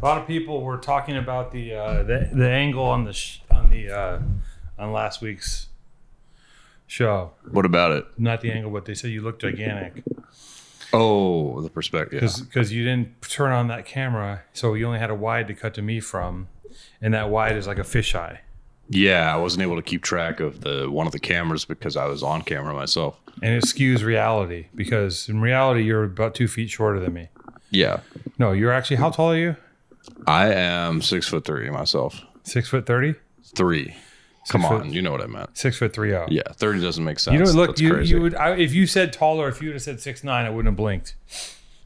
A lot of people were talking about the uh, the, the angle on the sh- on the uh, on last week's show. What about it? Not the angle, but they said you look gigantic Oh, the perspective. Yeah. because you didn't turn on that camera, so you only had a wide to cut to me from, and that wide is like a fisheye, Yeah, I wasn't able to keep track of the one of the cameras because I was on camera myself. and it skews reality because in reality you're about two feet shorter than me. Yeah, No, you're actually how tall are you? I am six foot three myself. Six foot thirty. Three. Come foot- on, you know what I meant. Six foot three oh. Yeah, thirty doesn't make sense. You know, look, That's you, crazy. you would I, if you said taller, if you would have said six nine, I wouldn't have blinked.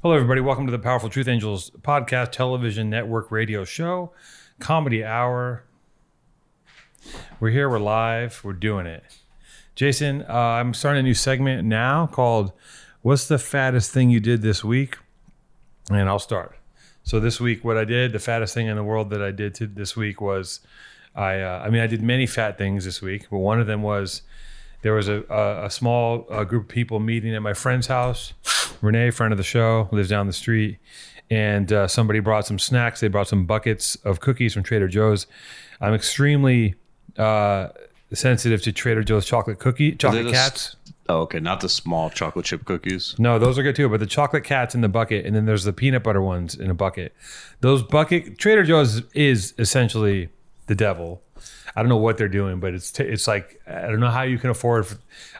Hello, everybody. Welcome to the Powerful Truth Angels podcast, television network, radio show, comedy hour. We're here. We're live. We're doing it. Jason, uh, I'm starting a new segment now called "What's the fattest thing you did this week?" And I'll start. So this week, what I did, the fattest thing in the world that I did to, this week was, I. Uh, I mean, I did many fat things this week, but one of them was there was a, a, a small uh, group of people meeting at my friend's house. Renee, friend of the show, lives down the street, and uh, somebody brought some snacks. They brought some buckets of cookies from Trader Joe's. I'm extremely uh, sensitive to Trader Joe's chocolate cookie, chocolate cats. Oh, okay, not the small chocolate chip cookies. No, those are good too. But the chocolate cats in the bucket, and then there's the peanut butter ones in a bucket. Those bucket Trader Joe's is essentially the devil. I don't know what they're doing, but it's t- it's like I don't know how you can afford.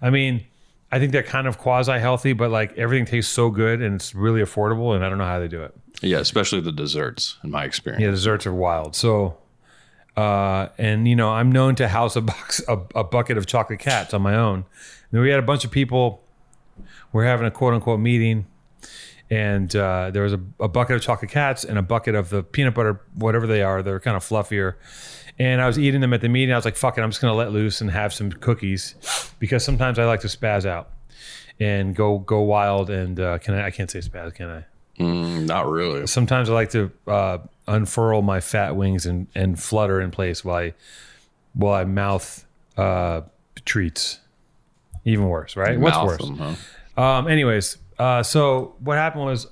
I mean, I think they're kind of quasi healthy, but like everything tastes so good and it's really affordable, and I don't know how they do it. Yeah, especially the desserts, in my experience. Yeah, desserts are wild. So, uh, and you know, I'm known to house a box, a, a bucket of chocolate cats on my own. And we had a bunch of people. We're having a quote unquote meeting, and uh, there was a, a bucket of chocolate cats and a bucket of the peanut butter, whatever they are. They're kind of fluffier. And I was eating them at the meeting. I was like, "Fuck it, I'm just gonna let loose and have some cookies," because sometimes I like to spaz out and go go wild. And uh, can I? I can't say spaz, can I? Mm, not really. sometimes I like to uh, unfurl my fat wings and, and flutter in place while I while I mouth uh, treats. Even worse, right? What's worse? them, huh? Um, anyways, uh, so what happened was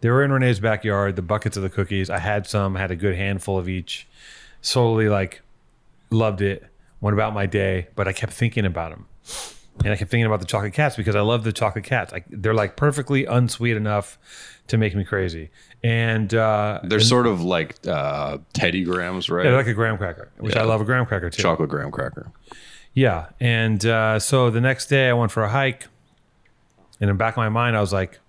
they were in Renee's backyard. The buckets of the cookies. I had some. Had a good handful of each. Slowly, like, loved it. Went about my day, but I kept thinking about them, and I kept thinking about the chocolate cats because I love the chocolate cats. Like, they're like perfectly unsweet enough to make me crazy, and uh, They're sort of like uh, Teddy Grahams, right? they're like a graham cracker, which I love a graham cracker too. chocolate graham cracker. Yeah. And uh, so the next day I went for a hike. And in the back of my mind, I was like,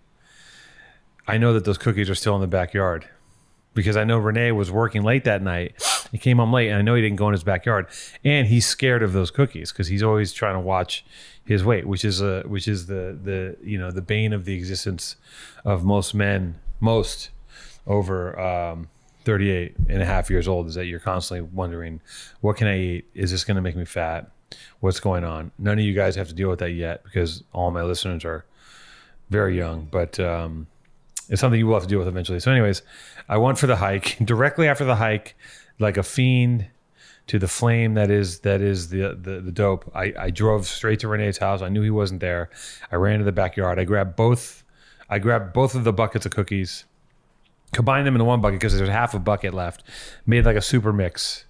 I know that those cookies are still in the backyard because I know Renee was working late that night. He came home late and I know he didn't go in his backyard. And he's scared of those cookies because he's always trying to watch his weight, which is a which is the the you know the bane of the existence of most men, most over um, 38 and a half years old is that you're constantly wondering, what can I eat? Is this going to make me fat? What's going on? None of you guys have to deal with that yet because all my listeners are very young, but um, it's something you will have to deal with eventually. So, anyways, I went for the hike. Directly after the hike, like a fiend to the flame that is that is the the, the dope. I, I drove straight to Renee's house. I knew he wasn't there. I ran to the backyard. I grabbed both. I grabbed both of the buckets of cookies combined them into one bucket because there's half a bucket left. Made like a super mix.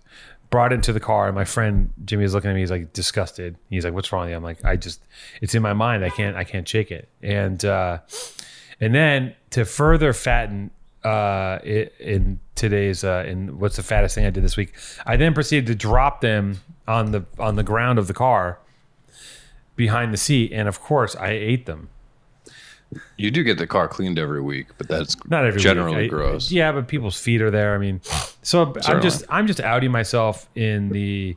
Brought into the car, and my friend Jimmy is looking at me. He's like disgusted. He's like, "What's wrong with you?" I'm like, "I just, it's in my mind. I can't, I can't shake it." And uh, and then to further fatten uh, in today's uh, in what's the fattest thing I did this week, I then proceeded to drop them on the on the ground of the car behind the seat, and of course I ate them. You do get the car cleaned every week, but that's not every generally week. I- gross. yeah, but people's feet are there. I mean, so I'm just I'm just outing myself in the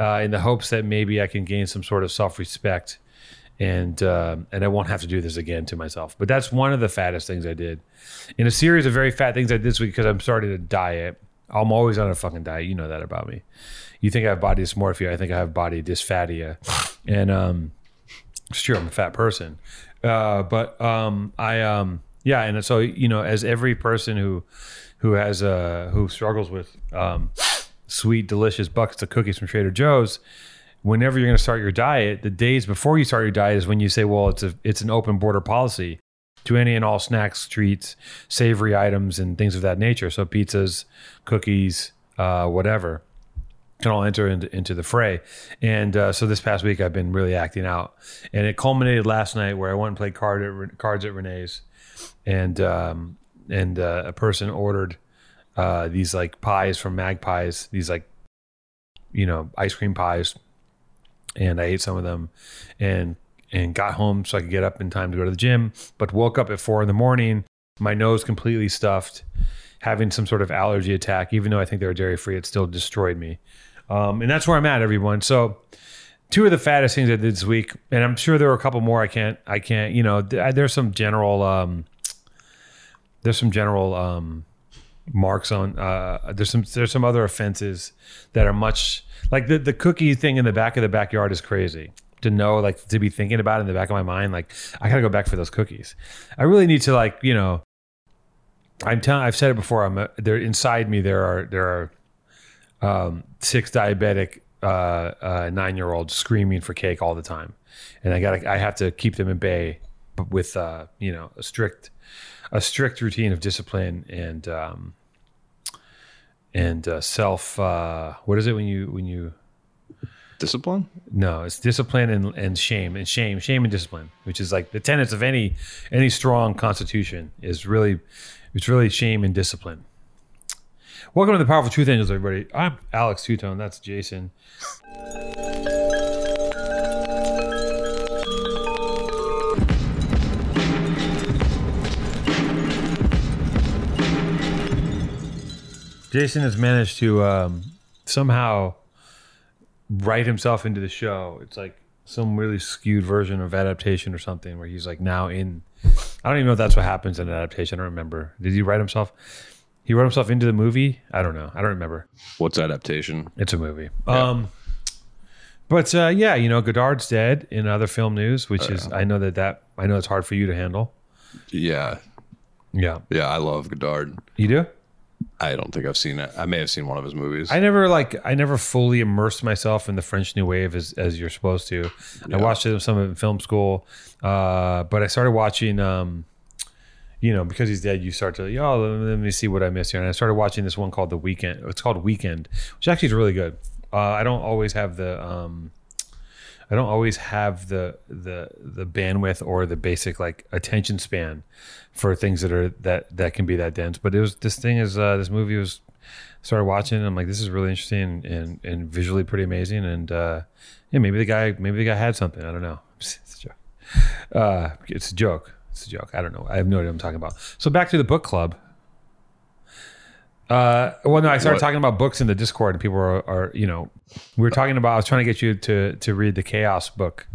uh, in the hopes that maybe I can gain some sort of self respect, and uh, and I won't have to do this again to myself. But that's one of the fattest things I did in a series of very fat things I did this week because I'm starting a diet. I'm always on a fucking diet. You know that about me. You think I have body dysmorphia? I think I have body dysphagia, and um, it's true. I'm a fat person. Uh, but um, I um, yeah, and so you know, as every person who who has uh who struggles with um, sweet, delicious buckets of cookies from Trader Joe's, whenever you're going to start your diet, the days before you start your diet is when you say, "Well, it's a it's an open border policy." to any and all snacks, treats, savory items, and things of that nature. So pizzas, cookies, uh, whatever can all enter into, into the fray. And uh, so this past week, I've been really acting out, and it culminated last night where I went and played card at, cards at Renee's, and um, and uh, a person ordered uh, these like pies from Magpies, these like you know ice cream pies, and I ate some of them, and and got home so I could get up in time to go to the gym, but woke up at four in the morning, my nose completely stuffed having some sort of allergy attack, even though I think they were dairy free, it still destroyed me. Um, and that's where I'm at, everyone. So, two of the fattest things I did this week, and I'm sure there were a couple more. I can't, I can't, you know, th- there's some general, um, there's some general um, marks on. Uh, there's some, there's some other offenses that are much like the the cookie thing in the back of the backyard is crazy to know, like to be thinking about in the back of my mind. Like I gotta go back for those cookies. I really need to like, you know. I'm telling. I've said it before. I'm a, there inside me. There are there are um, six diabetic uh, uh, nine year olds screaming for cake all the time, and I gotta I have to keep them in bay, with uh, you know a strict a strict routine of discipline and um, and uh, self. Uh, what is it when you when you Discipline? no, it's discipline and, and shame and shame, shame and discipline, which is like the tenets of any any strong constitution is really it's really shame and discipline. Welcome to the Powerful Truth Angels, everybody. I'm Alex Tutone. That's Jason. Jason has managed to um, somehow write himself into the show. It's like some really skewed version of adaptation or something where he's like now in. I don't even know if that's what happens in an adaptation. I don't remember. Did he write himself? He wrote himself into the movie. I don't know. I don't remember. What's adaptation? It's a movie. Um, but uh, yeah, you know, Godard's dead. In other film news, which is I know that that I know it's hard for you to handle. Yeah. Yeah, Yeah, I love Godard. you do. I don't think I've seen it. I may have seen one of his movies. I never like I never fully immersed myself in the French New Wave as as you're supposed to. I watched some of it in film school, uh, but I started watching. Um, you know, because he's dead, you start to oh, let me see what I missed here, and I started watching this one called The Weekend. It's called Weekend, which actually is really good. Uh, I don't always have the um, I don't always have the the the bandwidth or the basic like attention span for things that are that that can be that dense. But it was this thing is uh, this movie was started watching and I'm like this is really interesting and and visually pretty amazing. And uh, yeah maybe the guy maybe the guy had something. I don't know. It's a joke. Uh, it's a joke. It's a joke. I don't know. I have no idea what I'm talking about. So back to the book club uh, well, no, I started What? talking about books in the Discord, and people are, are, you know, we were talking about. I was trying to get you to to read the Chaos book,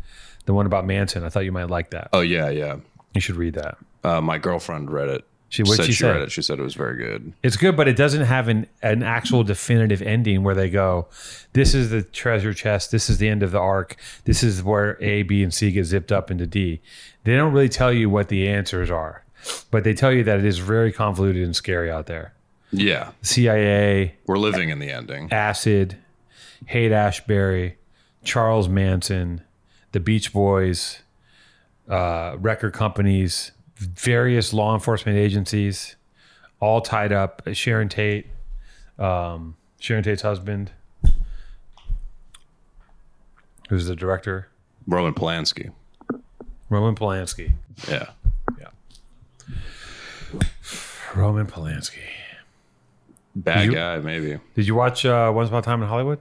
the one about Manson. I thought you might like that. oh yeah, yeah. You should read that. Uh, my girlfriend read it. She- said she she read it. She said it was very good. It's good, but it doesn't have an an actual definitive ending where they go, "This is the treasure chest. This is the end of the arc. This is where A, B, and C get zipped up into D." They don't really tell you what the answers are, but they tell you that it is very convoluted and scary out there. Yeah, CIA, we're living in the ending. Acid, Haight Ashbury, Charles Manson, the Beach Boys, uh, record companies, various law enforcement agencies, all tied up. Sharon Tate, um, Sharon Tate's husband, who's the director, Roman Polanski. Roman Polanski. Yeah. Yeah. Roman Polanski. Bad You- guy, maybe. Did you watch uh, Once Upon a Time in Hollywood?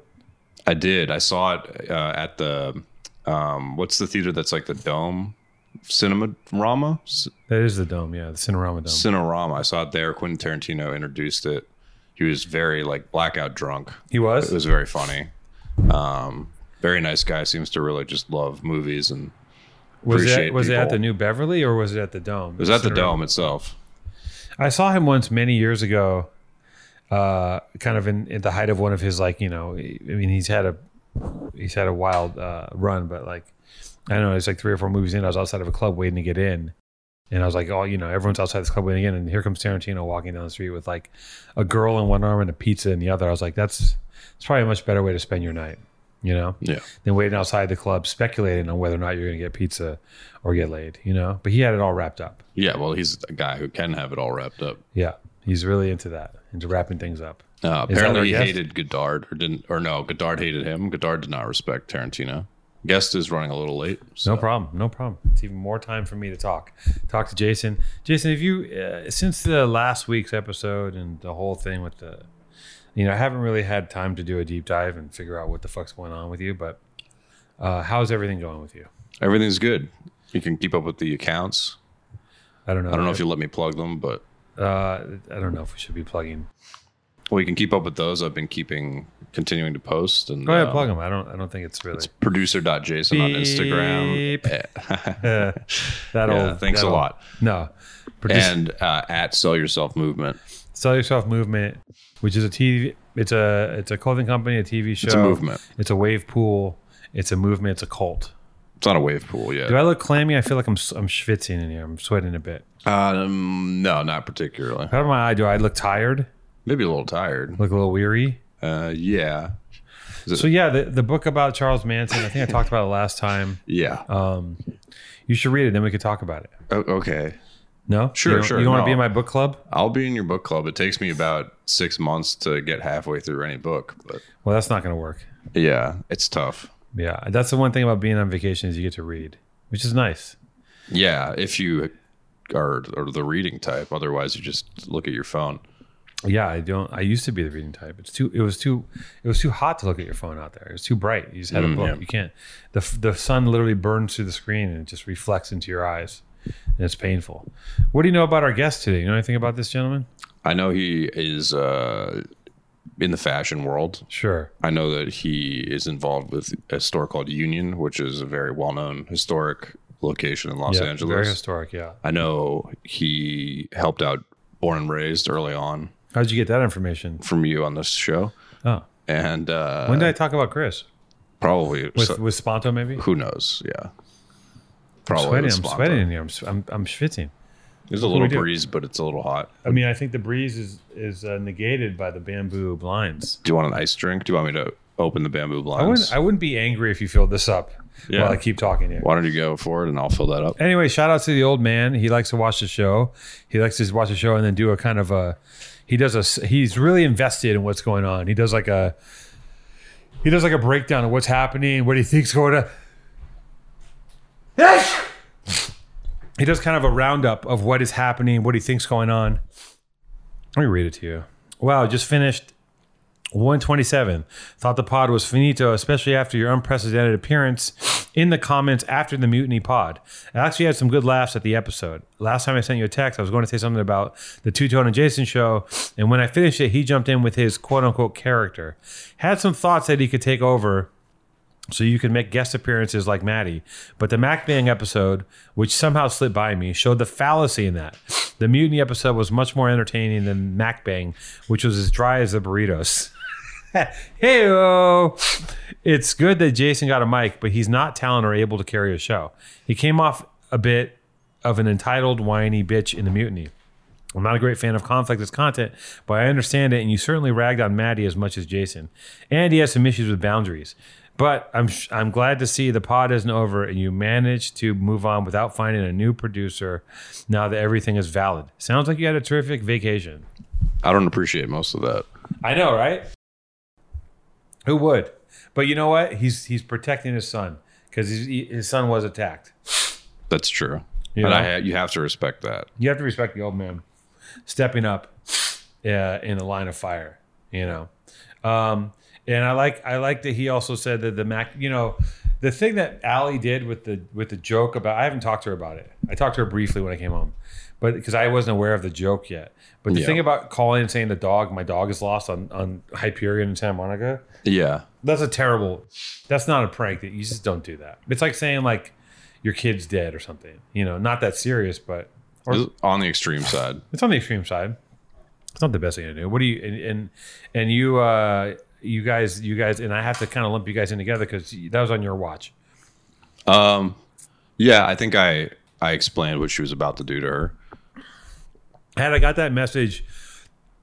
I did. I saw it uh, at the um, what's the theater that's like the Dome Cinema Rama? That is the dome, yeah, the Cinerama Dome. Cinerama. I saw it there. Quentin Tarantino introduced it. He was very like blackout drunk. he was. It was very funny. Um, very nice guy. Seems to really just love movies and Was it appreciate was it at the New Beverly or was it at the Dome? it was at the Dome itself. I saw him once many years ago, uh, kind of in, in the height of one of his like you know, I mean he's had a he's had a wild uh, run, but like I don't know, it's like three or four movies in. I was outside of a club waiting to get in, and I was like, oh, you know, everyone's outside this club waiting in, and here comes Tarantino walking down the street with like a girl in one arm and a pizza in the other. I was like, that's it's probably a much better way to spend your night. you know, Yeah. than waiting outside the club speculating on whether or not you're going to get pizza or get laid, you know. But he had it all wrapped up. Yeah. Well, he's a guy who can have it all wrapped up. Yeah, he's really into that, into wrapping things up. Uh, apparently, he guest? hated Godard, or didn't, or no, Godard hated him. Godard did not respect Tarantino. Guest is running a little late. So. No problem. No problem. It's even more time for me to talk. Talk to Jason. Jason, have you uh, since the last week's episode and the whole thing with the, you know, I haven't really had time to do a deep dive and figure out what the fuck's going on with you. But uh, how's everything going with you? Everything's good. You can keep up with the accounts. I don't know. I don't know if you let me plug them, but Uh, I don't know if we should be plugging. well, you can keep up with those. I've been keeping, continuing to post. And Go ahead, uh, plug them. I don't. I don't think it's really. It's producer.jason on Instagram. Beep. Eh, Uh, that yeah, old. thanks that a old- lot. No. Produce, And uh, at Sell Yourself Movement. Sell Yourself Movement, which is a TV. It's a it's a clothing company, a TV show. It's a movement. It's a wave pool. It's a movement. It's a cult. It's not a wave pool yet. Do I look clammy? I feel like I'm I'm schwitzing in here. I'm sweating a bit. Um, no, not particularly. How do my eye? Do I look tired? Maybe a little tired. Look a little weary? Uh, yeah, So yeah, the the book about Charles Manson. I think I talked about it last time. yeah. Um, you should read it. Then we could talk about it. O- okay, No, Sure, you sure, You want to be in my book club? I'll be in your book club. It takes me about six months to get halfway through any book, but Well, that's not going to work. yeah, it's tough. Yeah, that's the one thing about being on vacation is you get to read, which is nice. Yeah, if you are, are the reading type. Otherwise, you just look at your phone. Yeah, I don't. I used to be the reading type. It's too. It was too. It was too hot to look at your phone out there. It was too bright. You just had a book. yeah. You can't. the The sun literally burns through the screen and it just reflects into your eyes, and it's painful. What do you know about our guest today? You know anything about this gentleman? I know he is uh, in the fashion world. Sure. I know that he is involved with a store called Union, which is a very well known historic location in Los yeah, Angeles. very historic. Yeah. I know he helped out Born and Raised early on How'd you get that information? from you on this show. Oh, And uh, when did I talk about Chris probably, with so- with Spanto? Maybe. who knows? Yeah. I'm Probably. sweating. I'm sweating in here. I'm I'm, I'm schwitzing. There's a little breeze, but it's a little hot. I mean, I think the breeze is is uh, negated by the bamboo blinds. Do you want an ice drink? Do you want me to open the bamboo I blinds? wouldn't. I wouldn't be angry if you filled this up Yeah. while I keep talking here. Why don't you go for it and I'll fill that up? Anyway, shout out to the old man. He likes to watch the show. He likes to watch the show and then do a kind of a. He does a. He's really invested in what's going on. He does like a. He does like a breakdown of what's happening, what he thinks going to. He does kind of a roundup of what is happening, what he thinks going on. Let me read it to you. Wow, just finished 127. Thought the pod was finito, especially after your unprecedented appearance in the comments after the mutiny pod. I actually had some good laughs at the episode. Last time I sent you a text, I was going to say something about the Two Tone and Jason show, and when I finished it, he jumped in with his quote unquote character. Had some thoughts that he could take over so you could make guest appearances like Maddie. But the Mac Bang episode, which somehow slipped by me, showed the fallacy in that. The Mutiny episode was much more entertaining than Mac Bang, which was as dry as the burritos. hey It's good that Jason got a mic, but he's not talented or able to carry a show. He came off a bit of an entitled, whiny bitch in the Mutiny. I'm not a great fan of conflict as content, but I understand it, and you certainly ragged on Maddie as much as Jason. And he has some issues with boundaries. But I'm I'm glad to see the pod isn't over, and you managed to move on without finding a new producer. Now that everything is valid, sounds like you had a terrific vacation. I don't appreciate most of that. I know, right? Who would? But you know what? He's he's protecting his son because his son was attacked. That's true. You and know? I ha- you have to respect that. you have to respect the old man stepping up uh, in the line of fire you know um, and i like i like that he also said that the mac you know the thing that Allie did with the with the joke about i haven't talked to her about it i talked to her briefly when i came home but because i wasn't aware of the joke yet but the Yeah. thing about calling and saying the dog my dog is lost on on hyperion in santa monica Yeah. that's a terrible that's not a prank that you just don't do that it's like saying like your kid's dead or something you know not that serious but or on the extreme side. it's on the extreme side. It's not the best thing to do. What do you and and, and you uh you guys you guys and I have to kind of lump you guys in together because that was on your watch. Um, yeah, I think I I explained what she was about to do to her. Had I got that message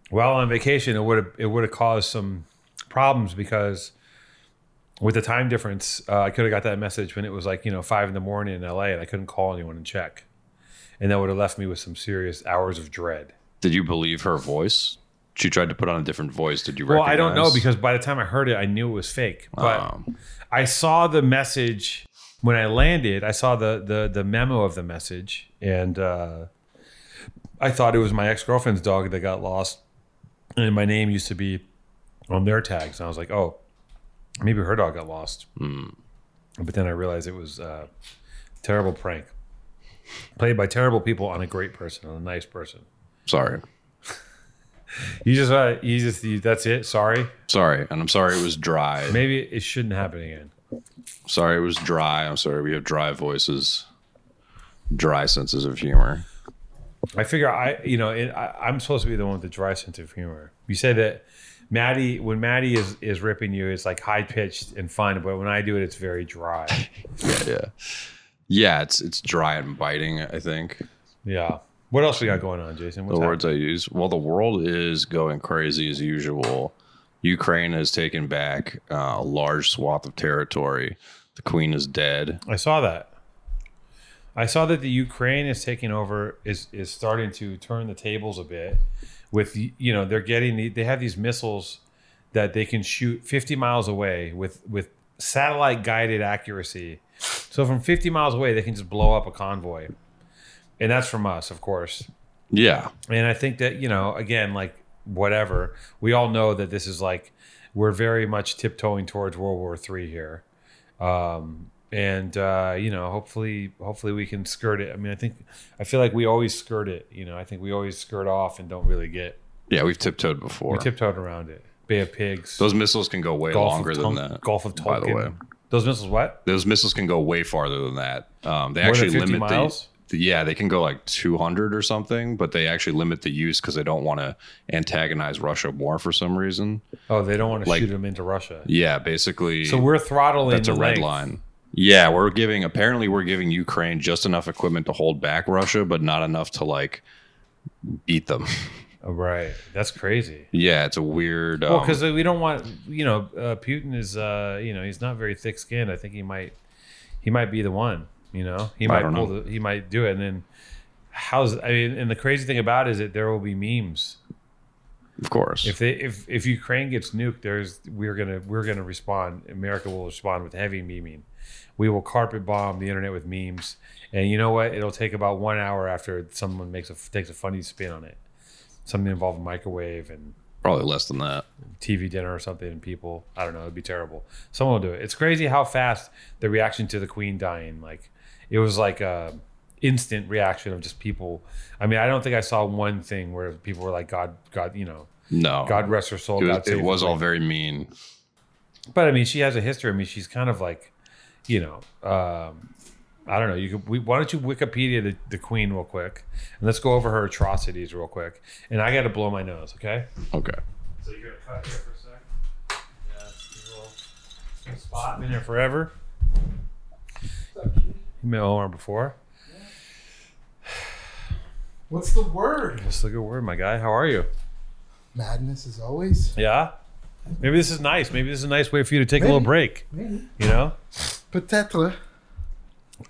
while on vacation, it would have it would have caused some problems because with the time difference, uh, I could have got that message when it was like you know five in the morning in LA, and I couldn't call anyone and check, and that would have left me with some serious hours of dread. Did you believe her voice? She tried to put on a different voice. Did you? Well, I don't know because by the time I heard it, I knew it was fake. But Um, I saw the message when I landed. I saw the the the memo of the message, and uh, I thought it was my ex girlfriend's dog that got lost, and my name used to be on their tags. And I was like, oh, maybe her dog got lost. But then I realized it was uh, terrible prank, played by terrible people on a great person, on a nice person. sorry, You just, uh, you just, you, that's it. Sorry. sorry, and I'm sorry it was dry. Maybe it shouldn't happen again. Sorry it was dry. I'm sorry we have dry voices, dry senses of humor. I figure I, you know, it, I, I'm supposed to be the one with the dry sense of humor. You say that Maddie, when Maddie is is ripping you, it's like high pitched and fun, but when I do it, it's very dry. Yeah, yeah, yeah. It's it's dry and biting. I think yeah. What else we got going on, Jason? What's the happening? words I use. Well, the world is going crazy as usual. Ukraine has taken back uh, a large swath of territory. The queen is dead. I saw that. I saw that the Ukraine is taking over, is is starting to turn the tables a bit. With you know, they're getting the, they have these missiles that they can shoot 50 miles away with with satellite guided accuracy. So from 50 miles away, they can just blow up a convoy, and that's from us, of course. Yeah, And I think that, you know, again, like whatever, we all know that this is like, we're very much tiptoeing towards World War Three here. Um, and, uh, you know, hopefully, hopefully we can skirt it. I mean, I think, I feel like we always skirt it, you know, I think we always skirt off and don't really get, yeah. We've tiptoed before. we tiptoed around it. Bay of Pigs, Those missiles can go way Gulf longer than that. Gulf of by the way. Those missiles, what? Those missiles can go way farther than that. Um, they More actually limit miles? the. Yeah, they can go like 200 or something, but they actually limit the use because they don't want to antagonize Russia more for some reason. Oh, they don't want to Like- shoot them into Russia. Yeah, basically. So we're throttling that's a red length. line. Yeah, we're giving. Apparently, we're giving Ukraine just enough equipment to hold back Russia, but not enough to like beat them. Oh, right. That's crazy. yeah, it's a weird. Um, Well, because we don't want, you know, uh, Putin is, uh, you know, he's not very thick-skinned. I think he might, he might be the one. You know, he I might pull know. the, he might do it. And then, how's I mean, and the crazy thing about it is that there will be memes of course. if they if if Ukraine gets nuked. There's we're gonna we're gonna respond. America will respond with heavy memeing. We will carpet bomb the internet with memes. And you know what? It'll take about one hour after someone makes a takes a funny spin on it. Something involving a microwave and Probably less than that. TV dinner or something and people I don't know, it'd be terrible. Someone will do it. It's crazy how fast the reaction to the queen dying like it was like a instant reaction of just people. I mean, I don't think I saw one thing where people were like God God, you know, No, God rest her soul. It was, it was all very mean. But I mean, she has a history. I mean, she's kind of like, you know, um, I don't know. You could. We, why don't you Wikipedia the, the queen real quick, and let's go over her atrocities real quick. And I got to blow my nose, okay? Okay. So you're gonna cut here for a sec. Yeah, it's a little spot been here forever. You met Omar before. What's the word? Just look good word, my guy. How are you? Madness as always. Yeah. Maybe this is nice. Maybe this is a nice way for you to take a little break. Maybe. You know. Peut-être.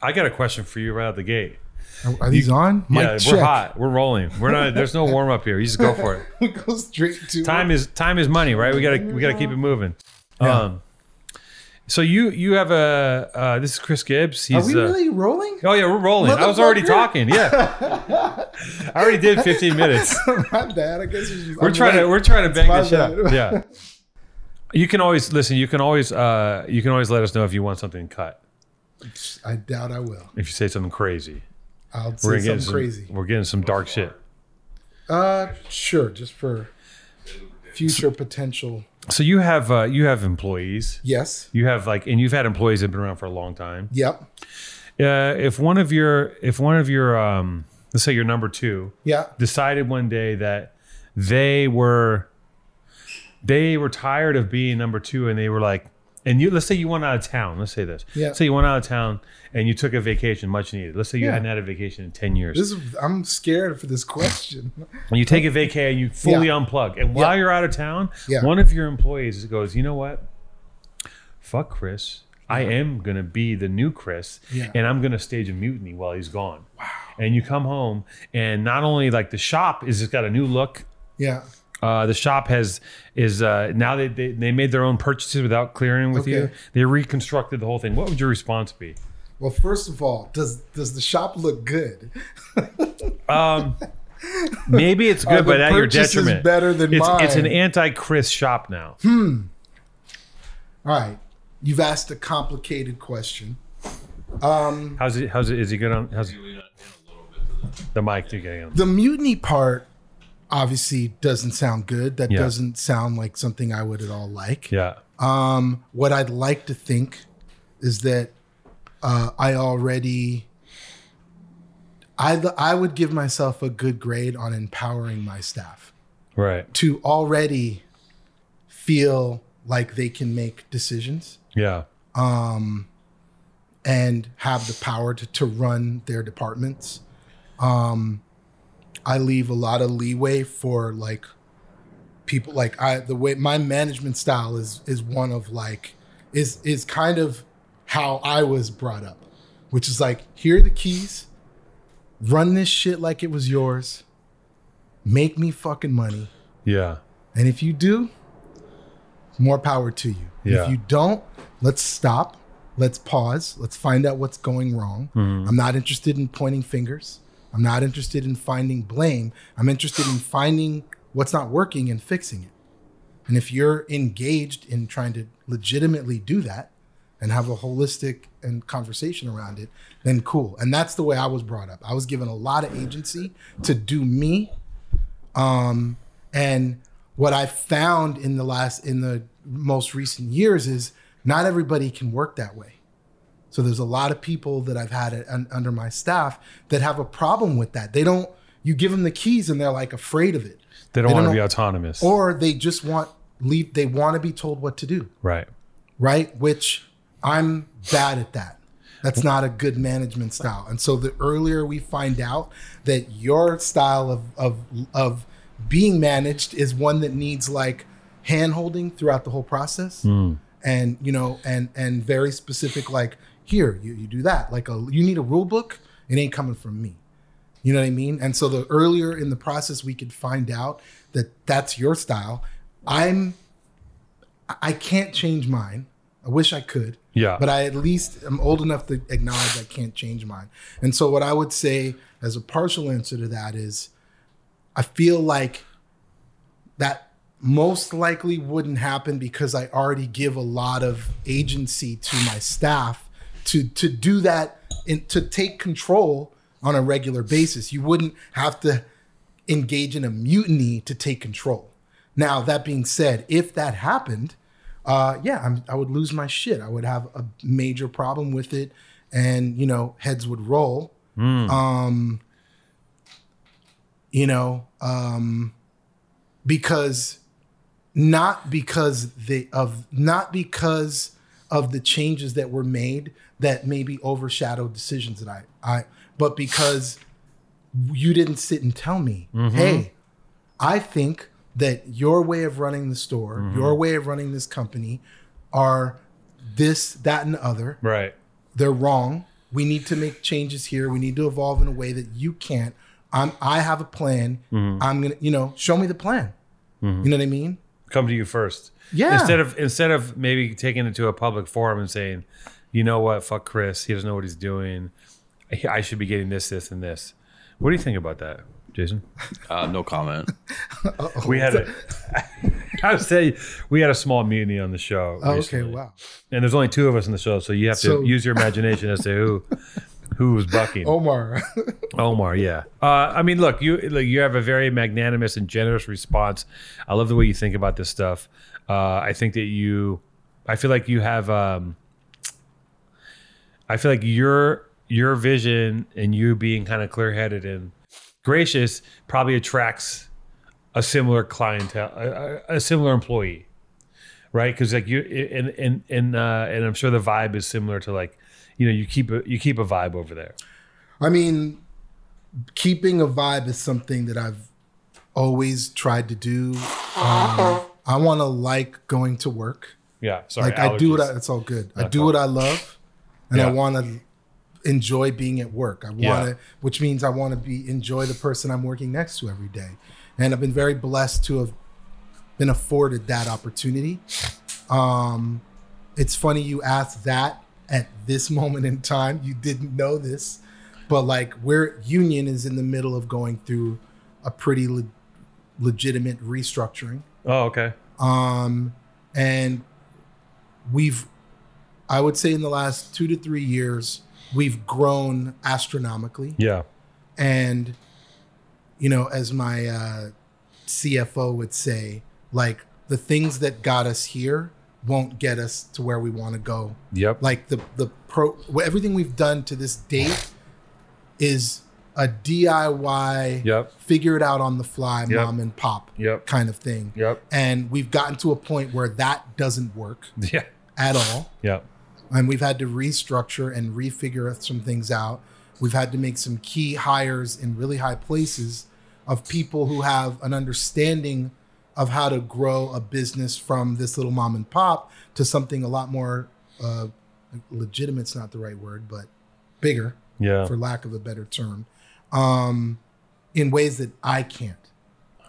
I got a question for you right out the gate. Are, are these on? Mic yeah, check. we're hot. We're rolling. We're not. There's no warm up here. You just go for it. Go straight to Time is time is money, right? We gotta we gotta keep it moving. Yeah. Um, so you you have a uh, this is Chris Gibbs. Are He's we uh, really rolling? oh yeah, we're rolling. I was already talking. Yeah, I already did 15 minutes. My bad. I guess We're I'm trying to we're trying to bang this shit Yeah. You can always listen. You can always uh, you can always let us know if you want something cut. I doubt I will. If you say something crazy, I'll we're say something some, crazy. We're getting some dark shit. Uh, sure. Just for future potential. So you have uh, you have employees. Yes. You have like, and you've had employees that have been around for a long time. Yep. Uh, if one of your if one of your um, let's say your number two Yeah. decided one day that they were they were tired of being number two and they were like and you let's say you went out of town let's say this Yeah. say you went out of town and you took a vacation much needed let's say you Yeah. hadn't had a vacation in 10 years This is, I'm scared for this question. when you take a vacation, and you fully Yeah. unplug and while Yeah. you're out of town one of your employees goes you know what fuck Chris. I am gonna be the new Chris, and I'm gonna stage a mutiny while he's gone. Wow! And you come home, and not only like the shop is just got a new look. Yeah. Uh, the shop has is uh, now they, they they made their own purchases without clearing with you. They reconstructed the whole thing. What would your response be? Well, first of all, does does the shop look good? Um, maybe it's Are good, the but at your detriment. better than it's, It's an anti-Chris shop now. Hmm. All right. You've asked a complicated question. Um, How's it? How's it? Is he good on? How's he? the mic? You getting him? the mutiny part obviously doesn't sound good. That Yeah. doesn't sound like something I would at all like. Yeah. Um, what I'd like to think is that uh, I already, I I would give myself a good grade on empowering my staff Right. to already feel like they can make decisions Yeah. um, and have the power to, to run their departments. Um, I leave a lot of leeway for like people like I the way my management style is is one of like is is kind of how I was brought up, which is like here are the keys, run this shit like it was yours, make me fucking money, Yeah. and if you do, more power to you. Yeah. If you don't, let's stop. Let's pause. Let's find out what's going wrong. Mm-hmm. I'm not interested in pointing fingers. I'm not interested in finding blame. I'm interested in finding what's not working and fixing it. And if you're engaged in trying to legitimately do that and have a holistic and conversation around it, then cool. And that's the way I was brought up. I was given a lot of agency to do me um, and what I found in the last in the most recent years is not everybody can work that way. So there's a lot of people that I've had under my staff that have a problem with that. They don't. You give them the keys and they're like afraid of it, They don't They want to be autonomous. or they just want leave. They want to be told what to do, right. right? Which I'm bad at that. That's not a good management style. And so the earlier we find out that your style of of of being managed is one that needs like hand holding throughout the whole process. Hmm. And you know, and and very specific like here, you, you do that. Like a you need a rule book, it ain't coming from me. You know what I mean? And so the earlier in the process we could find out that that's your style, I'm I can't change mine. I wish I could. Yeah. But I at least am old enough to acknowledge I can't change mine. And so what I would say as a partial answer to that is I feel like that most likely wouldn't happen because I already give a lot of agency to my staff to to do that and to take control on a regular basis. You wouldn't have to engage in a mutiny to take control. Now, that being said, if that happened, uh, yeah, I'm, I would lose my shit. I would have a major problem with it, and you know, heads would roll. Um, you know, um, because not because they of not because of the changes that were made that maybe overshadowed decisions that I I but because you didn't sit and tell me, mm-hmm. hey, I think that your way of running the store, mm-hmm. your way of running this company are this, that, and the other. Right. They're wrong. We need to make changes here. We need to evolve in a way that you can't. I'm I have a plan. Mm-hmm. I'm gonna, you know, show me the plan. You know what I mean? Come to you first. Yeah. Instead of instead of maybe taking it to a public forum and saying, you know what, fuck Chris, he doesn't know what he's doing. I- I should be getting this, this, and this. What do you think about that, Jason? Uh, no comment. We had a, I would say we had a small mutiny on the show. Oh, okay, wow. And there's only two of us in the show, so you have to So- use your imagination as to who who was bucking. Omar. Omar, yeah. Uh, I mean, look, you look, you have a very magnanimous and generous response. I love the way you think about this stuff. Uh, I think that you, I feel like you have. Um, I feel like your your vision and you being kind of clear headed and gracious probably attracts a similar clientele, a, a, a similar employee, right? Because like you and and and uh, and I'm sure the vibe is similar to like, you know, you keep a you keep a vibe over there. I mean, keeping a vibe is something that I've always tried to do. Um, I want to like going to work. Yeah. Sorry. like I do what I, it's all good. I do fun. what I love, and I want to enjoy being at work. I want Yeah. to, which means I want to be enjoy the person I'm working next to every day, and I've been very blessed to have been afforded that opportunity. Um, it's funny you asked that at this moment in time. You didn't know this, but like where Union is in the middle of going through a pretty le- legitimate restructuring Oh, okay. um, and we've i would say in the last two to three years we've grown astronomically Yeah. and you know as my uh, cfo would say like the things that got us here won't get us to where we want to go Yep. like the the pro everything we've done to this date is a diy Yep. figure it out on the fly Yep. mom and pop Yep. kind of thing Yep. and we've gotten to a point where that doesn't work Yeah. at all Yep. And we've had to restructure and refigure some things out we've had to make some key hires in really high places of people who have an understanding of how to grow a business from this little mom and pop to something a lot more uh, legitimate's not the right word but bigger Yeah. for lack of a better term um, in ways that i can't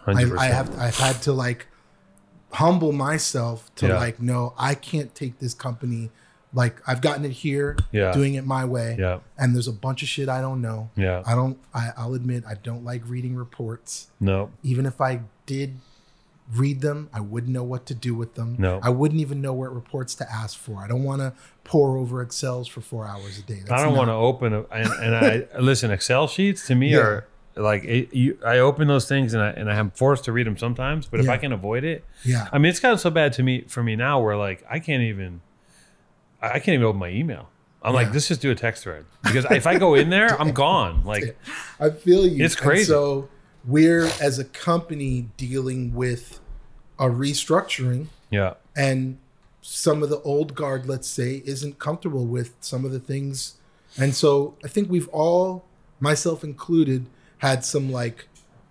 I, 100%. I have I've had to like humble myself to Yeah. like no I can't take this company like I've gotten it here Yeah. doing it my way Yeah. and there's a bunch of shit I don't know Yeah. I don't I, I'll admit I don't like reading reports No. even if I did read them I wouldn't know what to do with them No. I wouldn't even know what reports to ask for I don't want to pour over excels for four hours a day I don't want to open a, and, and I listen. Excel sheets to me Yeah. are like it, you. I open those things and I and I am forced to read them sometimes. But if I can avoid it, yeah I mean, it's gotten so bad to me for me now where like I can't even, I can't even open my email. I'm like, let's just do a text thread because if I go in there, I'm gone. Like, I feel you. It's And crazy. so we're as a company dealing with a restructuring, yeah, and some of the old guard, let's say, isn't comfortable with some of the things. And so I think we've all, myself included, had some like